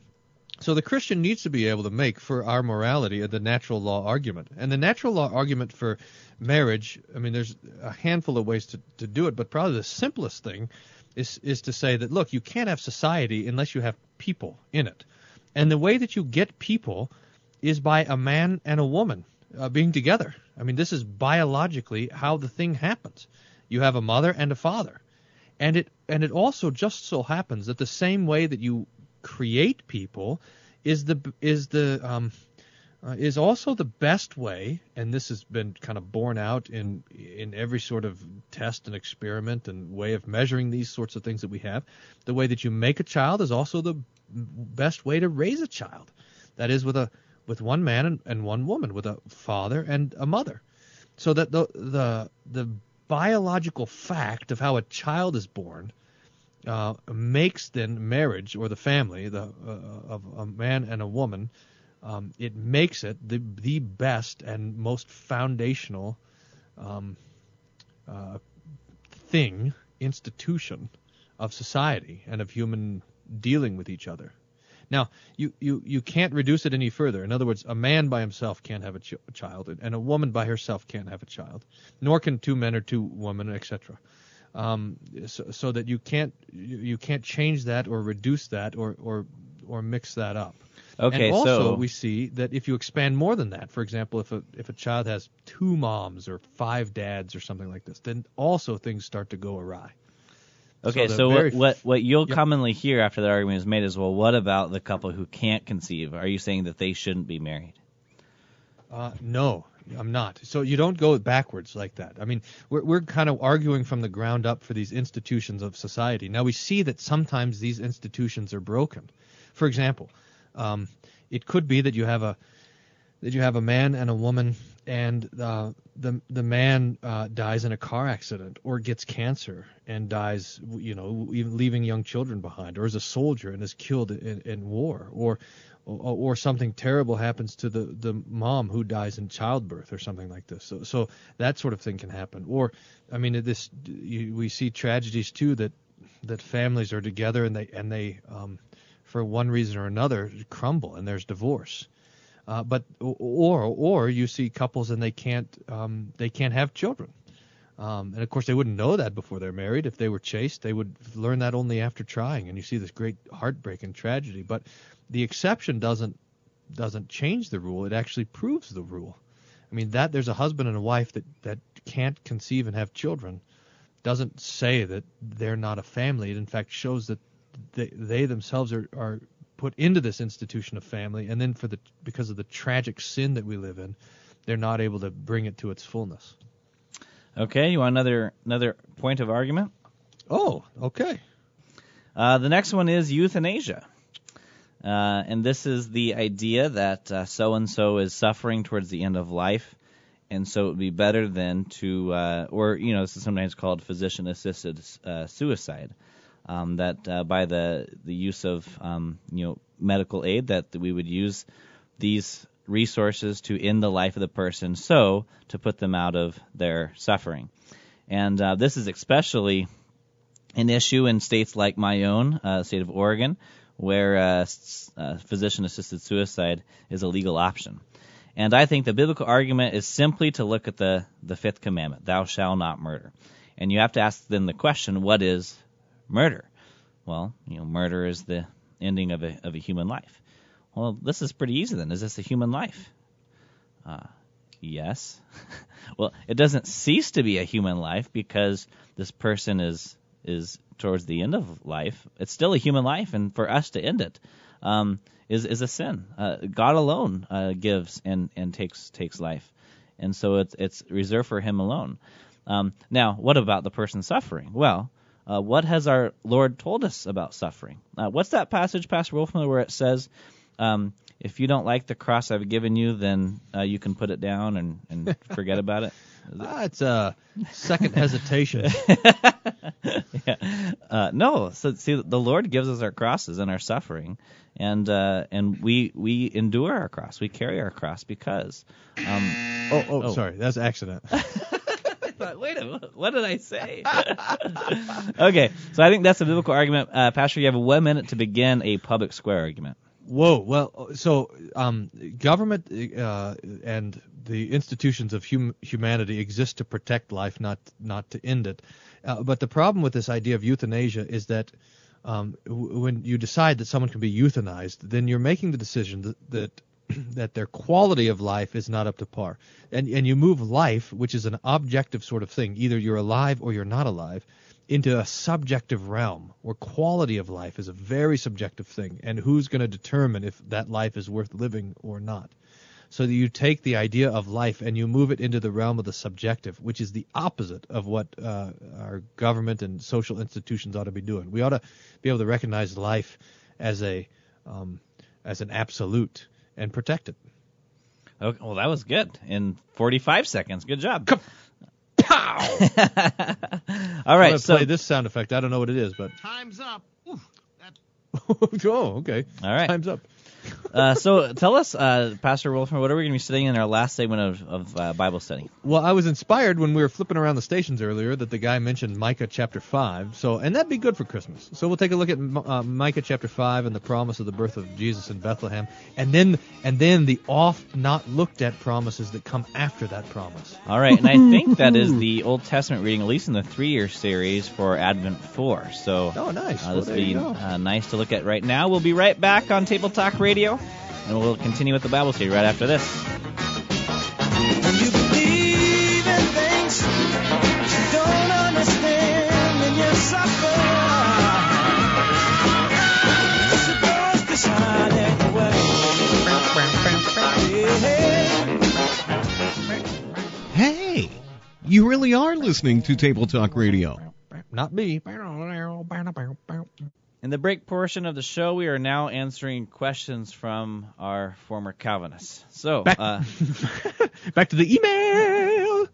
So the Christian needs to be able to make for our morality the natural law argument. And the natural law argument for marriage, I mean, there's a handful of ways to, to do it, but probably the simplest thing is is to say that look, you can't have society unless you have people in it. And the way that you get people is by a man and a woman uh, being together. I mean, this is biologically how the thing happens. You have a mother and a father. And it and it also just so happens that the same way that you create people is the is the um, uh, is also the best way, and this has been kind of borne out in in every sort of test and experiment and way of measuring these sorts of things that we have. The way that you make a child is also the best way to raise a child. That is with a with one man and, and one woman, with a father and a mother, so that the the the biological fact of how a child is born uh, makes then marriage or the family the uh, of a man and a woman um, it makes it the the best and most foundational um, uh, thing institution of society and of human dealing with each other. Now, you, you, you can't reduce it any further. In other words, a man by himself can't have a, ch- a child, and a woman by herself can't have a child, nor can two men or two women, etc. Um, so, so that you can't you, you can't change that or reduce that or or or mix that up. Okay, and also so- we see that if you expand more than that, for example, if a if a child has two moms or five dads or something like this, then also things start to go awry. Okay, the so, what, what what you'll Yep. commonly hear after that argument is made is, well, what about the couple who can't conceive? Are you saying that they shouldn't be married? Uh, no, I'm not. So you don't go backwards like that. I mean, we're we're kind of arguing from the ground up for these institutions of society. Now we see that sometimes these institutions are broken. For example, um, it could be that you have a that you have a man and a woman, and uh, the the man uh, dies in a car accident or gets cancer and dies, you know, leaving young children behind, or is a soldier and is killed in, in war, or or, or something terrible happens to the, the mom who dies in childbirth or something like this. So so that sort of thing can happen. Or I mean this you, we see tragedies too that that families are together and they and they um, for one reason or another crumble and there's divorce. Uh, but or or you see couples and they can't um, they can't have children. Um, and of course, they wouldn't know that before they're married. If they were chaste, they would learn that only after trying. And you see this great heartbreak and tragedy. But the exception doesn't doesn't change the rule. It actually proves the rule. I mean, that there's a husband and a wife that that can't conceive and have children doesn't say that they're not a family. It in fact shows that they, they themselves are, are put into this institution of family, and then for the because of the tragic sin that we live in, they're not able to bring it to its fullness. Okay, you want another another point of argument? Oh, okay. Uh, the next one is euthanasia. Uh, and this is the idea that so and so is suffering towards the end of life, and so it would be better than to, uh, or you know, this is sometimes called physician-assisted uh, suicide. Um, that uh, by the the use of um, you know medical aid, that we would use these resources to end the life of the person, so to put them out of their suffering. And uh, this is especially an issue in states like my own, uh, state of Oregon, where uh, uh, physician-assisted suicide is a legal option. And I think the biblical argument is simply to look at the, the fifth commandment, thou shalt not murder. And you have to ask then the question, what is murder? Well, you know, murder is the ending of a, of a human life. Well, this is pretty easy then. Is this a human life? Uh, yes. [laughs] well, it doesn't cease to be a human life because this person is is towards the end of life. It's still a human life, and for us to end it um, is is a sin. Uh, God alone uh, gives and and takes takes life, and so it's it's reserved for Him alone. Um, now, what about the person suffering? Well, uh, what has our Lord told us about suffering? Uh, what's that passage, Pastor Wolfmueller, where it says, um, "If you don't like the cross I've given you, then uh, you can put it down and, and [laughs] forget about it." Ah, it's a second hesitation. [laughs] yeah. Uh, no, so see, the Lord gives us our crosses and our suffering, and uh, and we we endure our cross, we carry our cross because. Um, oh, oh, oh, sorry, that's accident. [laughs] Wait a minute, what did I say? [laughs] okay, so I think that's a biblical argument. Uh, Pastor, you have one minute to begin a public square argument. Whoa. Well, so um, government uh, and the institutions of hum- humanity exist to protect life, not not to end it. Uh, but the problem with this idea of euthanasia is that um, w- when you decide that someone can be euthanized, then you're making the decision that, that [clears throat] that their quality of life is not up to par, and and you move life, which is an objective sort of thing, either you're alive or you're not alive, into a subjective realm where quality of life is a very subjective thing, and who's going to determine if that life is worth living or not. So that you take the idea of life and you move it into the realm of the subjective, which is the opposite of what uh, our government and social institutions ought to be doing. We ought to be able to recognize life as a um, as an absolute and protect it. Okay, well, that was good in 45 seconds. Good job. Pow! [laughs] All right, I'm so play this sound effect. I don't know what it is, but time's up. Ooh, [laughs] oh, okay. All right. Time's up. Uh, so tell us, uh, Pastor Wolfmueller, what are we going to be studying in our last segment of, of uh, Bible study? Well, I was inspired when we were flipping around the stations earlier that the guy mentioned Micah chapter five. So, and that'd be good for Christmas. So we'll take a look at uh, Micah chapter five and the promise of the birth of Jesus in Bethlehem, and then and then the oft not looked at promises that come after that promise. All right, and I think that is the Old Testament reading, at least in the three-year series for Advent four. So, oh, nice. Uh, this will be uh, nice to look at right now. We'll be right back on Table Talk Radio, and we'll continue with the Bible study right after this. Hey, you really are listening to Table Talk Radio. Not me. In the break portion of the show, we are now answering questions from our former Calvinists. So, Back- uh, [laughs] Back to the email.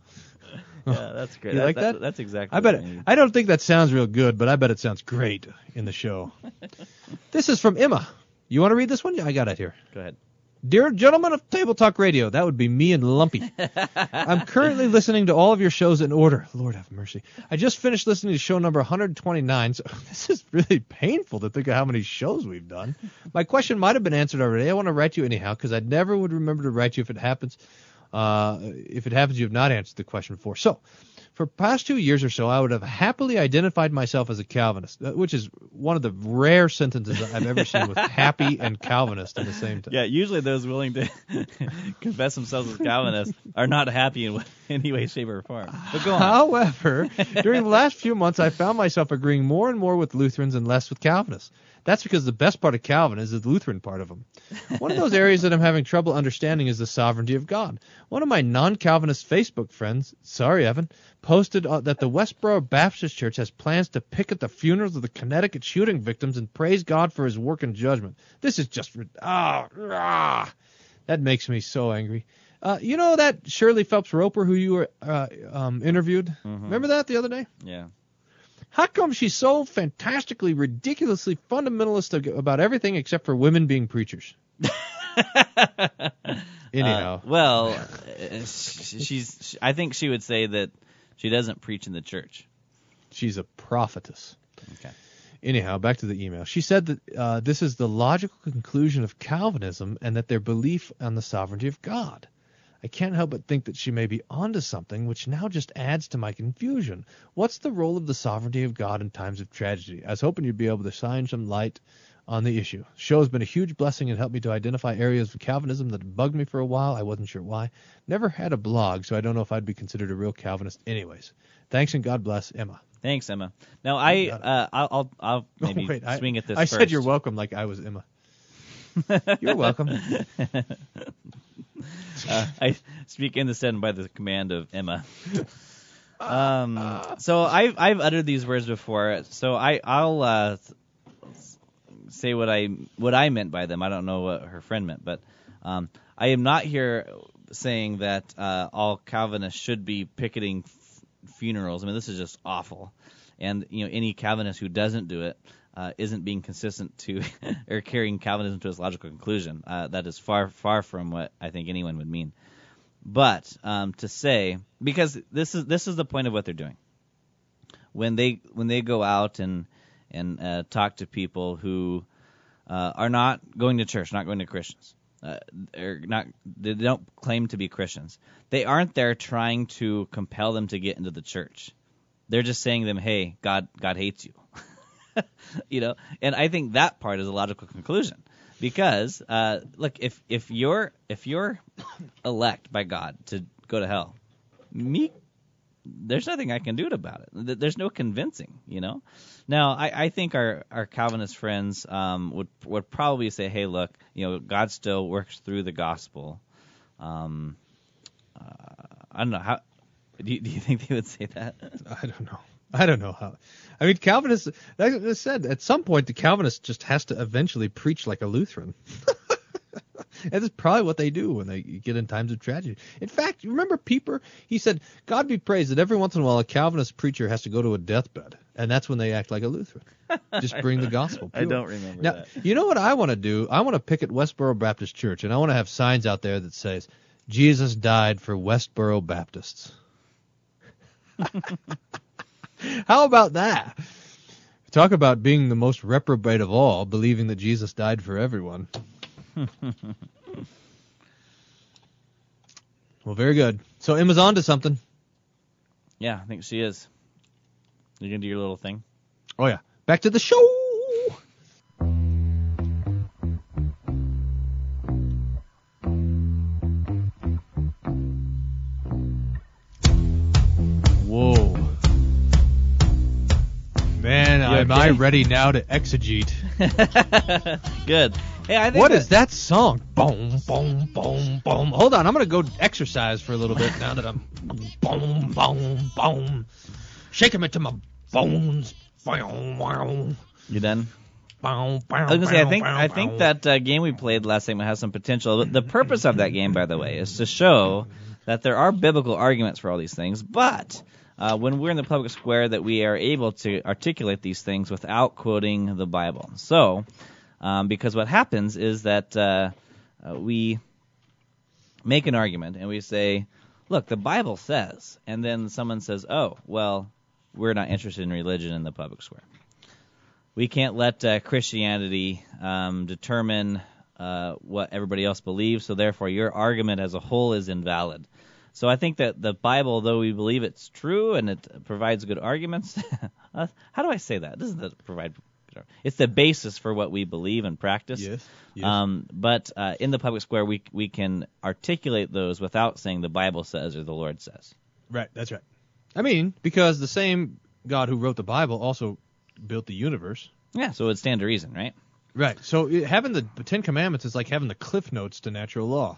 [laughs] yeah, that's great. You That- like that- that? That's exactly. I bet. what we It. I don't think that sounds real good, but I bet it sounds great in the show. [laughs] this is from Emma. You want to read this one? Yeah, I got it here. Go ahead. Dear gentlemen of Table Talk Radio, that would be me and Lumpy. [laughs] I'm currently listening to all of your shows in order. Lord have mercy. I just finished listening to show number 129, so [laughs] this is really painful to think of how many shows we've done. My question might have been answered already. I want to write you anyhow because I never would remember to write you if it happens. Uh, if it happens, you have not answered the question before. So, for past two years or so, I would have happily identified myself as a Calvinist, uh, which is one of the rare sentences I've ever seen with [laughs] happy and Calvinist at the same time. Yeah, usually those willing to [laughs] confess themselves as Calvinists are not happy in any way, shape, or form. But go on. However, during the [laughs] last few months, I found myself agreeing more and more with Lutherans and less with Calvinists. That's because the best part of Calvin is the Lutheran part of him. One of those areas that I'm having trouble understanding is the sovereignty of God. One of my non-Calvinist Facebook friends, sorry Evan, posted uh, that the Westboro Baptist Church has plans to picket the funerals of the Connecticut shooting victims and praise God for his work and judgment. This is just ah, ah that makes me so angry. Uh, you know that Shirley Phelps Roper who you were uh, um, interviewed? Remember that the other day? Yeah. How come she's so fantastically, ridiculously fundamentalist about everything except for women being preachers? [laughs] Anyhow, Uh, well, uh, she's. I think she would say that she doesn't preach in the church. she's a prophetess. Okay. Anyhow, back to the email. She said that uh, this is the logical conclusion of Calvinism and that their belief on the sovereignty of God. I can't help but think that she may be onto something, which now just adds to my confusion. What's the role of the sovereignty of God in times of tragedy? I was hoping you'd be able to shine some light on the issue. The Show has been a huge blessing and helped me to identify areas of Calvinism that bugged me for a while. I wasn't sure why. Never had a blog, so I don't know if I'd be considered a real Calvinist anyways. Thanks and God bless, Emma. Thanks, Emma. Now I, uh, I'll, I'll, [laughs] Oh, maybe wait, I- swing at this I first. said you're welcome like I was Emma. [laughs] You're welcome. [laughs] uh, I speak in the Senate by the command of Emma. [laughs] Um, so I've I've uttered these words before, so I I'll uh, say what I what I meant by them. I don't know what her friend meant, but um, I am not here saying that uh, all Calvinists should be picketing f- funerals. I mean, this is just awful, and you know any Calvinist who doesn't do it uh, isn't being consistent to [laughs] or carrying Calvinism to its logical conclusion. Uh, that is far far from what I think anyone would mean. But um, to say because this is this is the point of what they're doing when they when they go out and and uh, talk to people who uh, are not going to church, not going to Christians, uh, or not they don't claim to be Christians. They aren't there trying to compel them to get into the church. They're just saying them, "Hey, God God hates you." [laughs] you know, and I think that part is a logical conclusion because uh, look, if if you're if you're [coughs] elect by God to go to hell, me there's nothing I can do about it. There's no convincing, you know. Now, I, I think our, our Calvinist friends um, would would probably say, "Hey, look, you know, God still works through the gospel." Um, uh, I don't know how. Do you, do you think they would say that? I don't know. [laughs] I don't know how. I mean, Calvinists. Like I said, at some point, the Calvinist just has to eventually preach like a Lutheran. [laughs] and that's probably what they do when they get in times of tragedy. In fact, you remember Pieper? He said, "God be praised that every once in a while a Calvinist preacher has to go to a deathbed, and that's when they act like a Lutheran. Just bring the gospel." [laughs] I don't remember now, that. You know what I want to do? I want to picket Westboro Baptist Church, and I want to have signs out there that says, "Jesus died for Westboro Baptists." [laughs] How about that? Talk about being the most reprobate of all, believing that Jesus died for everyone. [laughs] Well, very good. So Emma's on to something. Yeah, I think she is. You gonna do your little thing? Oh yeah. Back to the show. Am? I ready now to exegete. [laughs] Good. Hey, I think What that- is that song? Boom, boom, boom, boom. Hold on, I'm gonna go exercise for a little bit now that I'm boom, boom, boom. Shake 'em into my bones. You done? I was gonna say, I think I think that uh, game we played last segment has some potential. The purpose of that game, by the way, is to show that there are biblical arguments for all these things, but uh, when we're in the public square, that we are able to articulate these things without quoting the Bible. So, um, because what happens is that uh, uh, we make an argument and we say, look, the Bible says, and then someone says, oh, well, we're not interested in religion in the public square. We can't let uh, Christianity um, determine uh, what everybody else believes, so therefore your argument as a whole is invalid. So I think that the Bible, though we believe it's true and it provides good arguments, [laughs] uh, how do I say that? It doesn't provide. It's the basis for what we believe and practice. Yes. yes. Um, but uh, in the public square, we we can articulate those without saying the Bible says or the Lord says. Right. That's right. I mean, because the same God who wrote the Bible also built the universe. Yeah. So it would stand to reason, right? Right. So it, having the Ten Commandments is like having the Cliff Notes to natural law.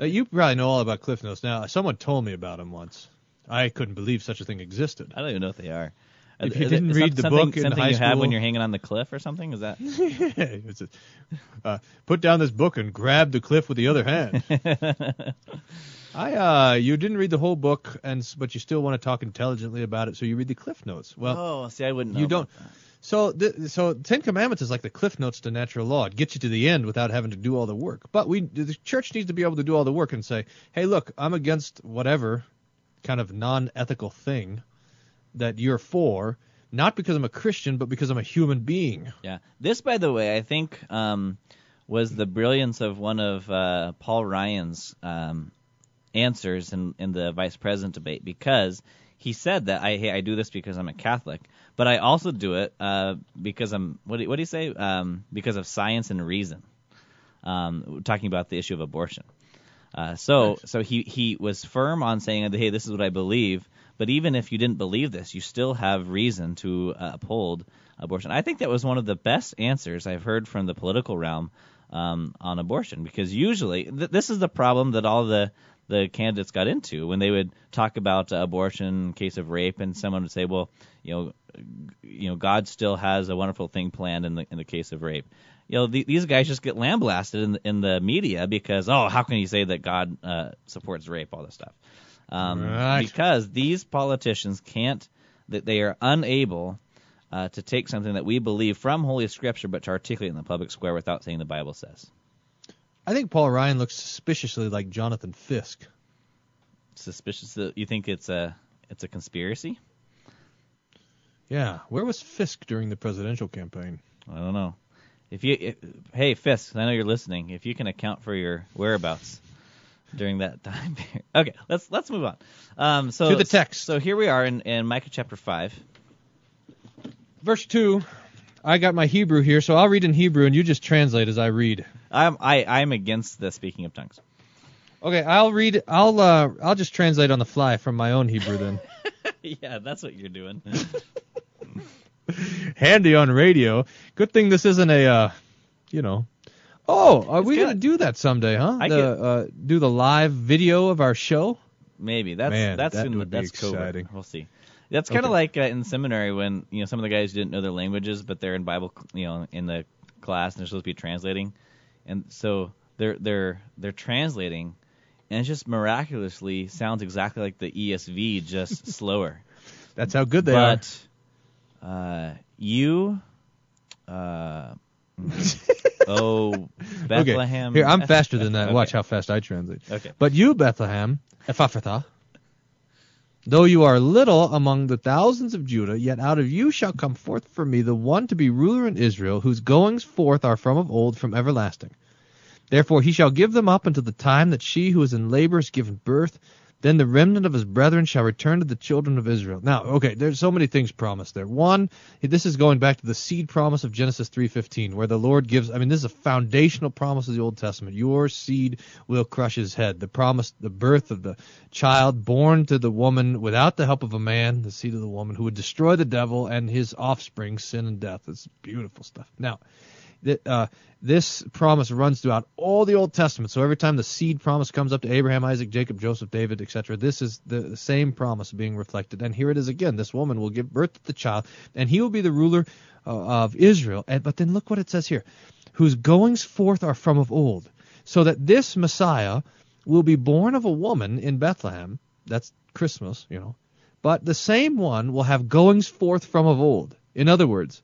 Uh, you probably know all about Cliff Notes now. Someone told me about them once. I couldn't believe such a thing existed. I don't even know what they are. If you it didn't read the book in something high you have when you're hanging on the cliff or something, is that? [laughs] It's a- uh, put down this book and grab the cliff with the other hand. [laughs] I uh, you didn't read the whole book, and but you still want to talk intelligently about it, so you read the cliff notes. Well, oh, see, I wouldn't. Know you don't. So, th- so Ten Commandments is like the cliff notes to natural law. It gets you to the end without having to do all the work. But we, the church needs to be able to do all the work and say, hey, look, I'm against whatever kind of non-ethical thing that you're for, not because I'm a Christian, but because I'm a human being. Yeah. This, by the way, I think um, was the brilliance of one of uh, Paul Ryan's um, answers in, in the vice president debate because he said that I I do this because I'm a Catholic, but I also do it uh, because I'm what do, what do you say um, because of science and reason. Um, talking about the issue of abortion. Uh, so so he he was firm on saying hey this is what I believe, but even if you didn't believe this, you still have reason to uh, uphold abortion. I think that was one of the best answers I've heard from the political realm um, on abortion because usually th- this is the problem that all the the candidates got into when they would talk about uh, abortion, case of rape, and someone would say, well, you know, you know, God still has a wonderful thing planned in the in the case of rape. You know, the, these guys just get lambasted in the, in the media because, oh, how can you say that God uh, supports rape, all this stuff? Um, Right. Because these politicians can't, that they are unable uh, to take something that we believe from Holy Scripture, but to articulate in the public square without saying the Bible says. I think Paul Ryan looks suspiciously like Jonathan Fisk. Suspicious that you think it's a it's a conspiracy? Yeah, where was Fisk during the presidential campaign? I don't know. If you, if, hey Fisk, I know you're listening. If you can account for your whereabouts during that [laughs] time period. Okay, let's let's move on. Um, so To the text. So here we are in, in Micah chapter five. Verse two. I got my Hebrew here, so I'll read in Hebrew, and you just translate as I read. I'm I I'm against the speaking of tongues. Okay, I'll read. I'll uh, I'll just translate on the fly from my own Hebrew then. [laughs] yeah, that's what you're doing. [laughs] [laughs] Handy on radio. Good thing this isn't a, uh, you know. Oh, are we gonna do that someday, huh? I the, could- uh, do the live video of our show. Maybe that's Man, that's that in, would be that's exciting. We'll see. That's kind of Okay. like uh, in seminary when you know some of the guys didn't know their languages, but they're in Bible, you know, in the class and they're supposed to be translating, and so they're they're they're translating, and it just miraculously sounds exactly like the ESV, just [laughs] slower. That's how good they are. Uh, you, uh, oh, [laughs] Bethlehem. Okay. Here, I'm faster than that. [laughs] Okay. Watch how fast I translate. Okay. But you, Bethlehem, Ephrathah, though you are little among the thousands of Judah, yet out of you shall come forth for me the one to be ruler in Israel, whose goings forth are from of old, from everlasting. Therefore he shall give them up until the time that she who is in labor is given birth. Then the remnant of his brethren shall return to the children of Israel. Now, okay, there's so many things promised there. One, this is going back to the seed promise of Genesis 3:15, where the Lord gives. I mean, this is a foundational promise of the Old Testament. Your seed will crush his head. The promise, the birth of the child born to the woman without the help of a man, the seed of the woman, who would destroy the devil and his offspring, sin and death. It's beautiful stuff. Now, that uh, this promise runs throughout all the Old Testament. So every time the seed promise comes up to Abraham, Isaac, Jacob, Joseph, David, etc., this is the, same promise being reflected. And here it is again. This woman will give birth to the child, and he will be the ruler uh, of Israel. And, but then look what it says here: whose goings forth are from of old, so that this Messiah will be born of a woman in Bethlehem. That's Christmas, you know. But the same one will have goings forth from of old. In other words,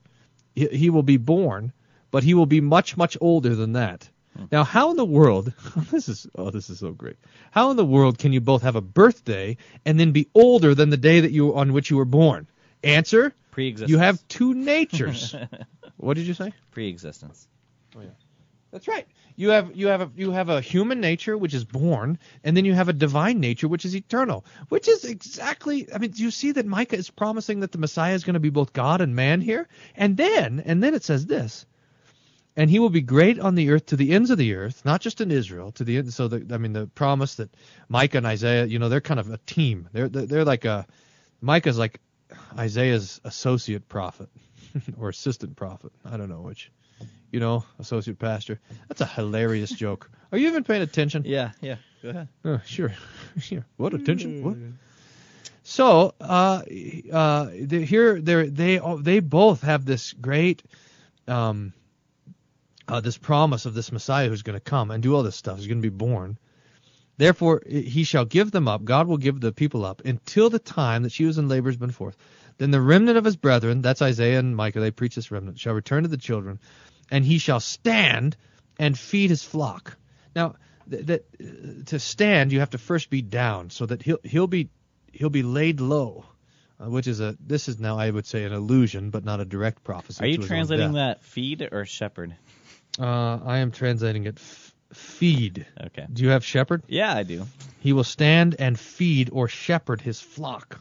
he, he will be born, but he will be much, much older than that. Hmm. Now, how in the world? [laughs] This is oh, this is so great. How in the world can you both have a birthday and then be older than the day that you on which you were born? Answer: Pre-existence. You have two natures. [laughs] what did you say? Pre-existence. Oh yeah, that's right. You have you have a you have a human nature which is born, and then you have a divine nature which is eternal, which is exactly. I mean, do you see that Micah is promising that the Messiah is going to be both God and man here, and then and then it says this, and he will be great on the earth to the ends of the earth, not just in Israel, to the end. So the, I mean, the promise that Micah and Isaiah, you know, they're kind of a team. They're they're, like a Micah's like Isaiah's associate prophet [laughs] or assistant prophet. I don't know which. You know, associate pastor. That's a hilarious [laughs] joke. Are you even paying attention? Yeah, yeah. Go ahead. Oh, sure, [laughs] sure. What attention? What? So, uh, uh, here, they they they both have this great, um, uh, this promise of this Messiah who's going to come and do all this stuff. He's going to be born. Therefore, he shall give them up. God will give the people up until the time that she was in labor has been forth. Then the remnant of his brethren, that's Isaiah and Micah, they preach this remnant, shall return to the children, and he shall stand and feed his flock. Now, th- that uh, to stand, you have to first be down, so that he'll he'll be he'll be laid low, uh, which is a this is now I would say an allusion, but not a direct prophecy. Are you translating that feed or shepherd? Uh, I am translating it f- feed. Okay. Do you have shepherd? Yeah, I do. He will stand and feed or shepherd his flock.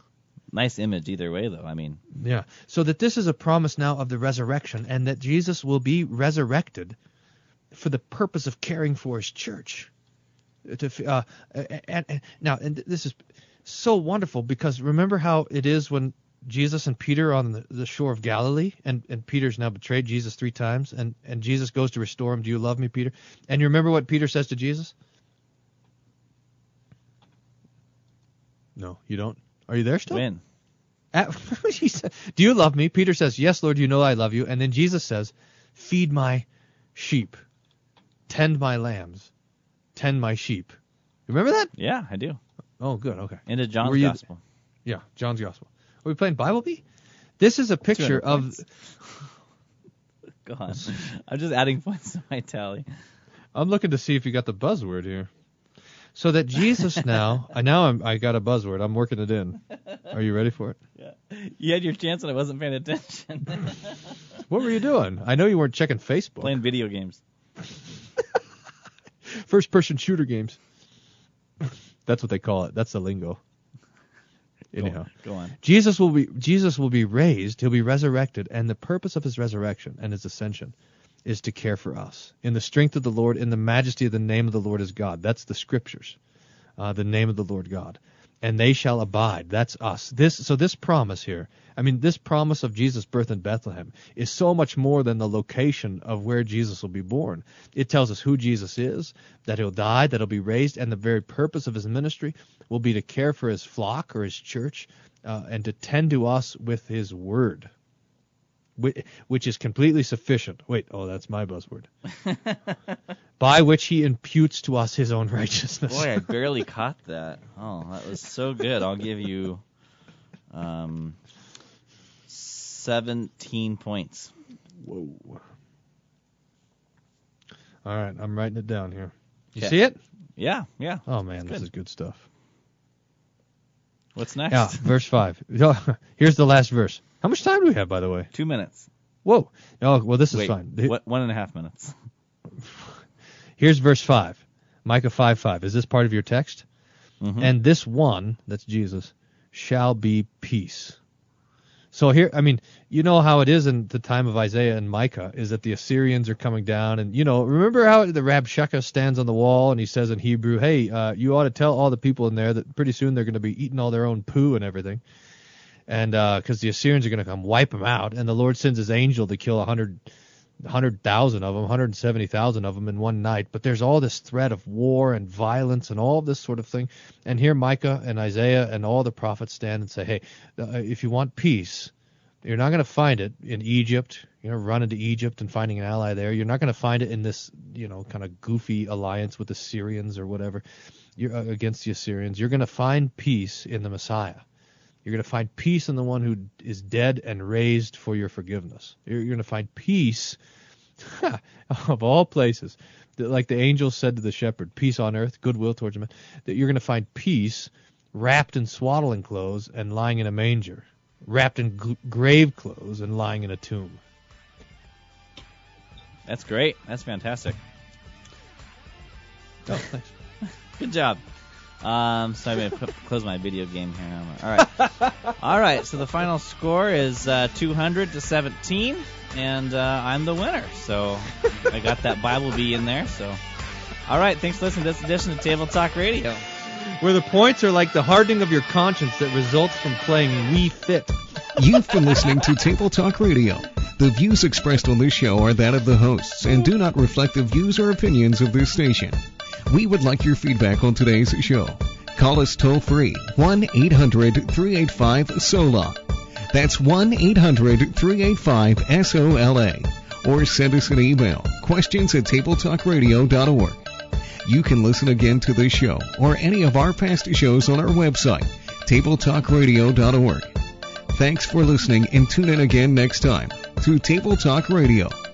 Nice image either way, though. I mean, Yeah. So that this is a promise now of the resurrection and that Jesus will be resurrected for the purpose of caring for his church. To, uh, and, and now, and this is so wonderful because remember how it is when Jesus and Peter on the, the shore of Galilee, and, and Peter's now betrayed Jesus three times, and, and Jesus goes to restore him. Do you love me, Peter? And you remember what Peter says to Jesus? No, you don't. Are you there still? when? At, [laughs] he said, Do you love me? Peter says, Yes, Lord, you know I love you. And then Jesus says, Feed my sheep, tend my lambs, tend my sheep. Remember that? Yeah, I do. Oh, good. Okay. Into John's Were you- gospel. Yeah, John's Gospel. Are we playing Bible Bee? This is a picture of. [laughs] Go on. I'm just adding points to my tally. I'm looking to see if you got the buzzword here. So that Jesus [laughs] now, I now I'm, I got a buzzword. I'm working it in. Are you ready for it? Yeah. You had your chance and I wasn't paying attention. [laughs] What were you doing? I know you weren't checking Facebook. Playing video games. First person shooter games. That's what they call it. That's the lingo. Anyhow. Go on. Jesus will be Jesus will be raised, he'll be resurrected, and the purpose of his resurrection and his ascension is to care for us. In the strength of the Lord, in the majesty of the name of the Lord is God. That's the scriptures. Uh, the name of the Lord God. And they shall abide. That's us. This so this promise here, I mean this promise of Jesus' birth in Bethlehem is so much more than the location of where Jesus will be born. It tells us who Jesus is, that he'll die, that he'll be raised, and the very purpose of his ministry will be to care for his flock or his church uh, and to tend to us with his word, which is completely sufficient. Wait, oh, that's my buzzword. [laughs] By which he imputes to us his own righteousness. Boy, I [laughs] barely caught that. Oh, that was so good. I'll give you um, 17 points. Whoa. All right, I'm writing it down here. You Okay. see it? Yeah, yeah. Oh man, this good. is good stuff. What's next? Yeah, verse five. [laughs] Here's the last verse. How much time do we have, by the way? Two minutes. Whoa. Oh, well, this is Wait, fine. What, one and a half minutes. [laughs] Here's verse 5. Micah 5 5. Is this part of your text? Mhm. And this one, that's Jesus, shall be peace. So here, I mean, you know how it is in the time of Isaiah and Micah, is that the Assyrians are coming down, and you know, remember how the Rabshakeh stands on the wall and he says in Hebrew, "Hey, uh, you ought to tell all the people in there that pretty soon they're going to be eating all their own poo and everything." and because the Assyrians are going to come wipe them out, and the Lord sends His angel to kill a hundred, hundred thousand of them, hundred seventy thousand of them in one night. But there's all this threat of war and violence and all this sort of thing. And here Micah and Isaiah and all the prophets stand and say, hey, uh, if you want peace, you're not going to find it in Egypt. You know, going to Egypt and finding an ally there. You're not going to find it in this, you know, kind of goofy alliance with the Syrians or whatever. You're uh, against the Assyrians. You're going to find peace in the Messiah. You're going to find peace in the one who is dead and raised for your forgiveness. You're, you're going to find peace [laughs] of all places, like the angel said to the shepherd, peace on earth, goodwill towards men, that you're going to find peace wrapped in swaddling clothes and lying in a manger, wrapped in g- grave clothes and lying in a tomb. That's great. That's fantastic. Oh, thanks. Good job. Um, so I'm gonna close my video game here. All right. [laughs] All right. So the final score is uh, 200 to 17, and uh, I'm the winner. So I got that Bible bee in there. So, all right. Thanks for listening to this edition of Table Talk Radio. Where the points are like the hardening of your conscience that results from playing Wii Fit. You've been listening to Table Talk Radio. The views expressed on this show are that of the hosts and do not reflect the views or opinions of this station. We would like your feedback on today's show. Call us toll free 1 800 385 SOLA. That's 1 800 385 SOLA. Or send us an email questions at tabletalkradio.org. You can listen again to this show or any of our past shows on our website, tabletalkradio.org. Thanks for listening and tune in again next time to Table Talk Radio.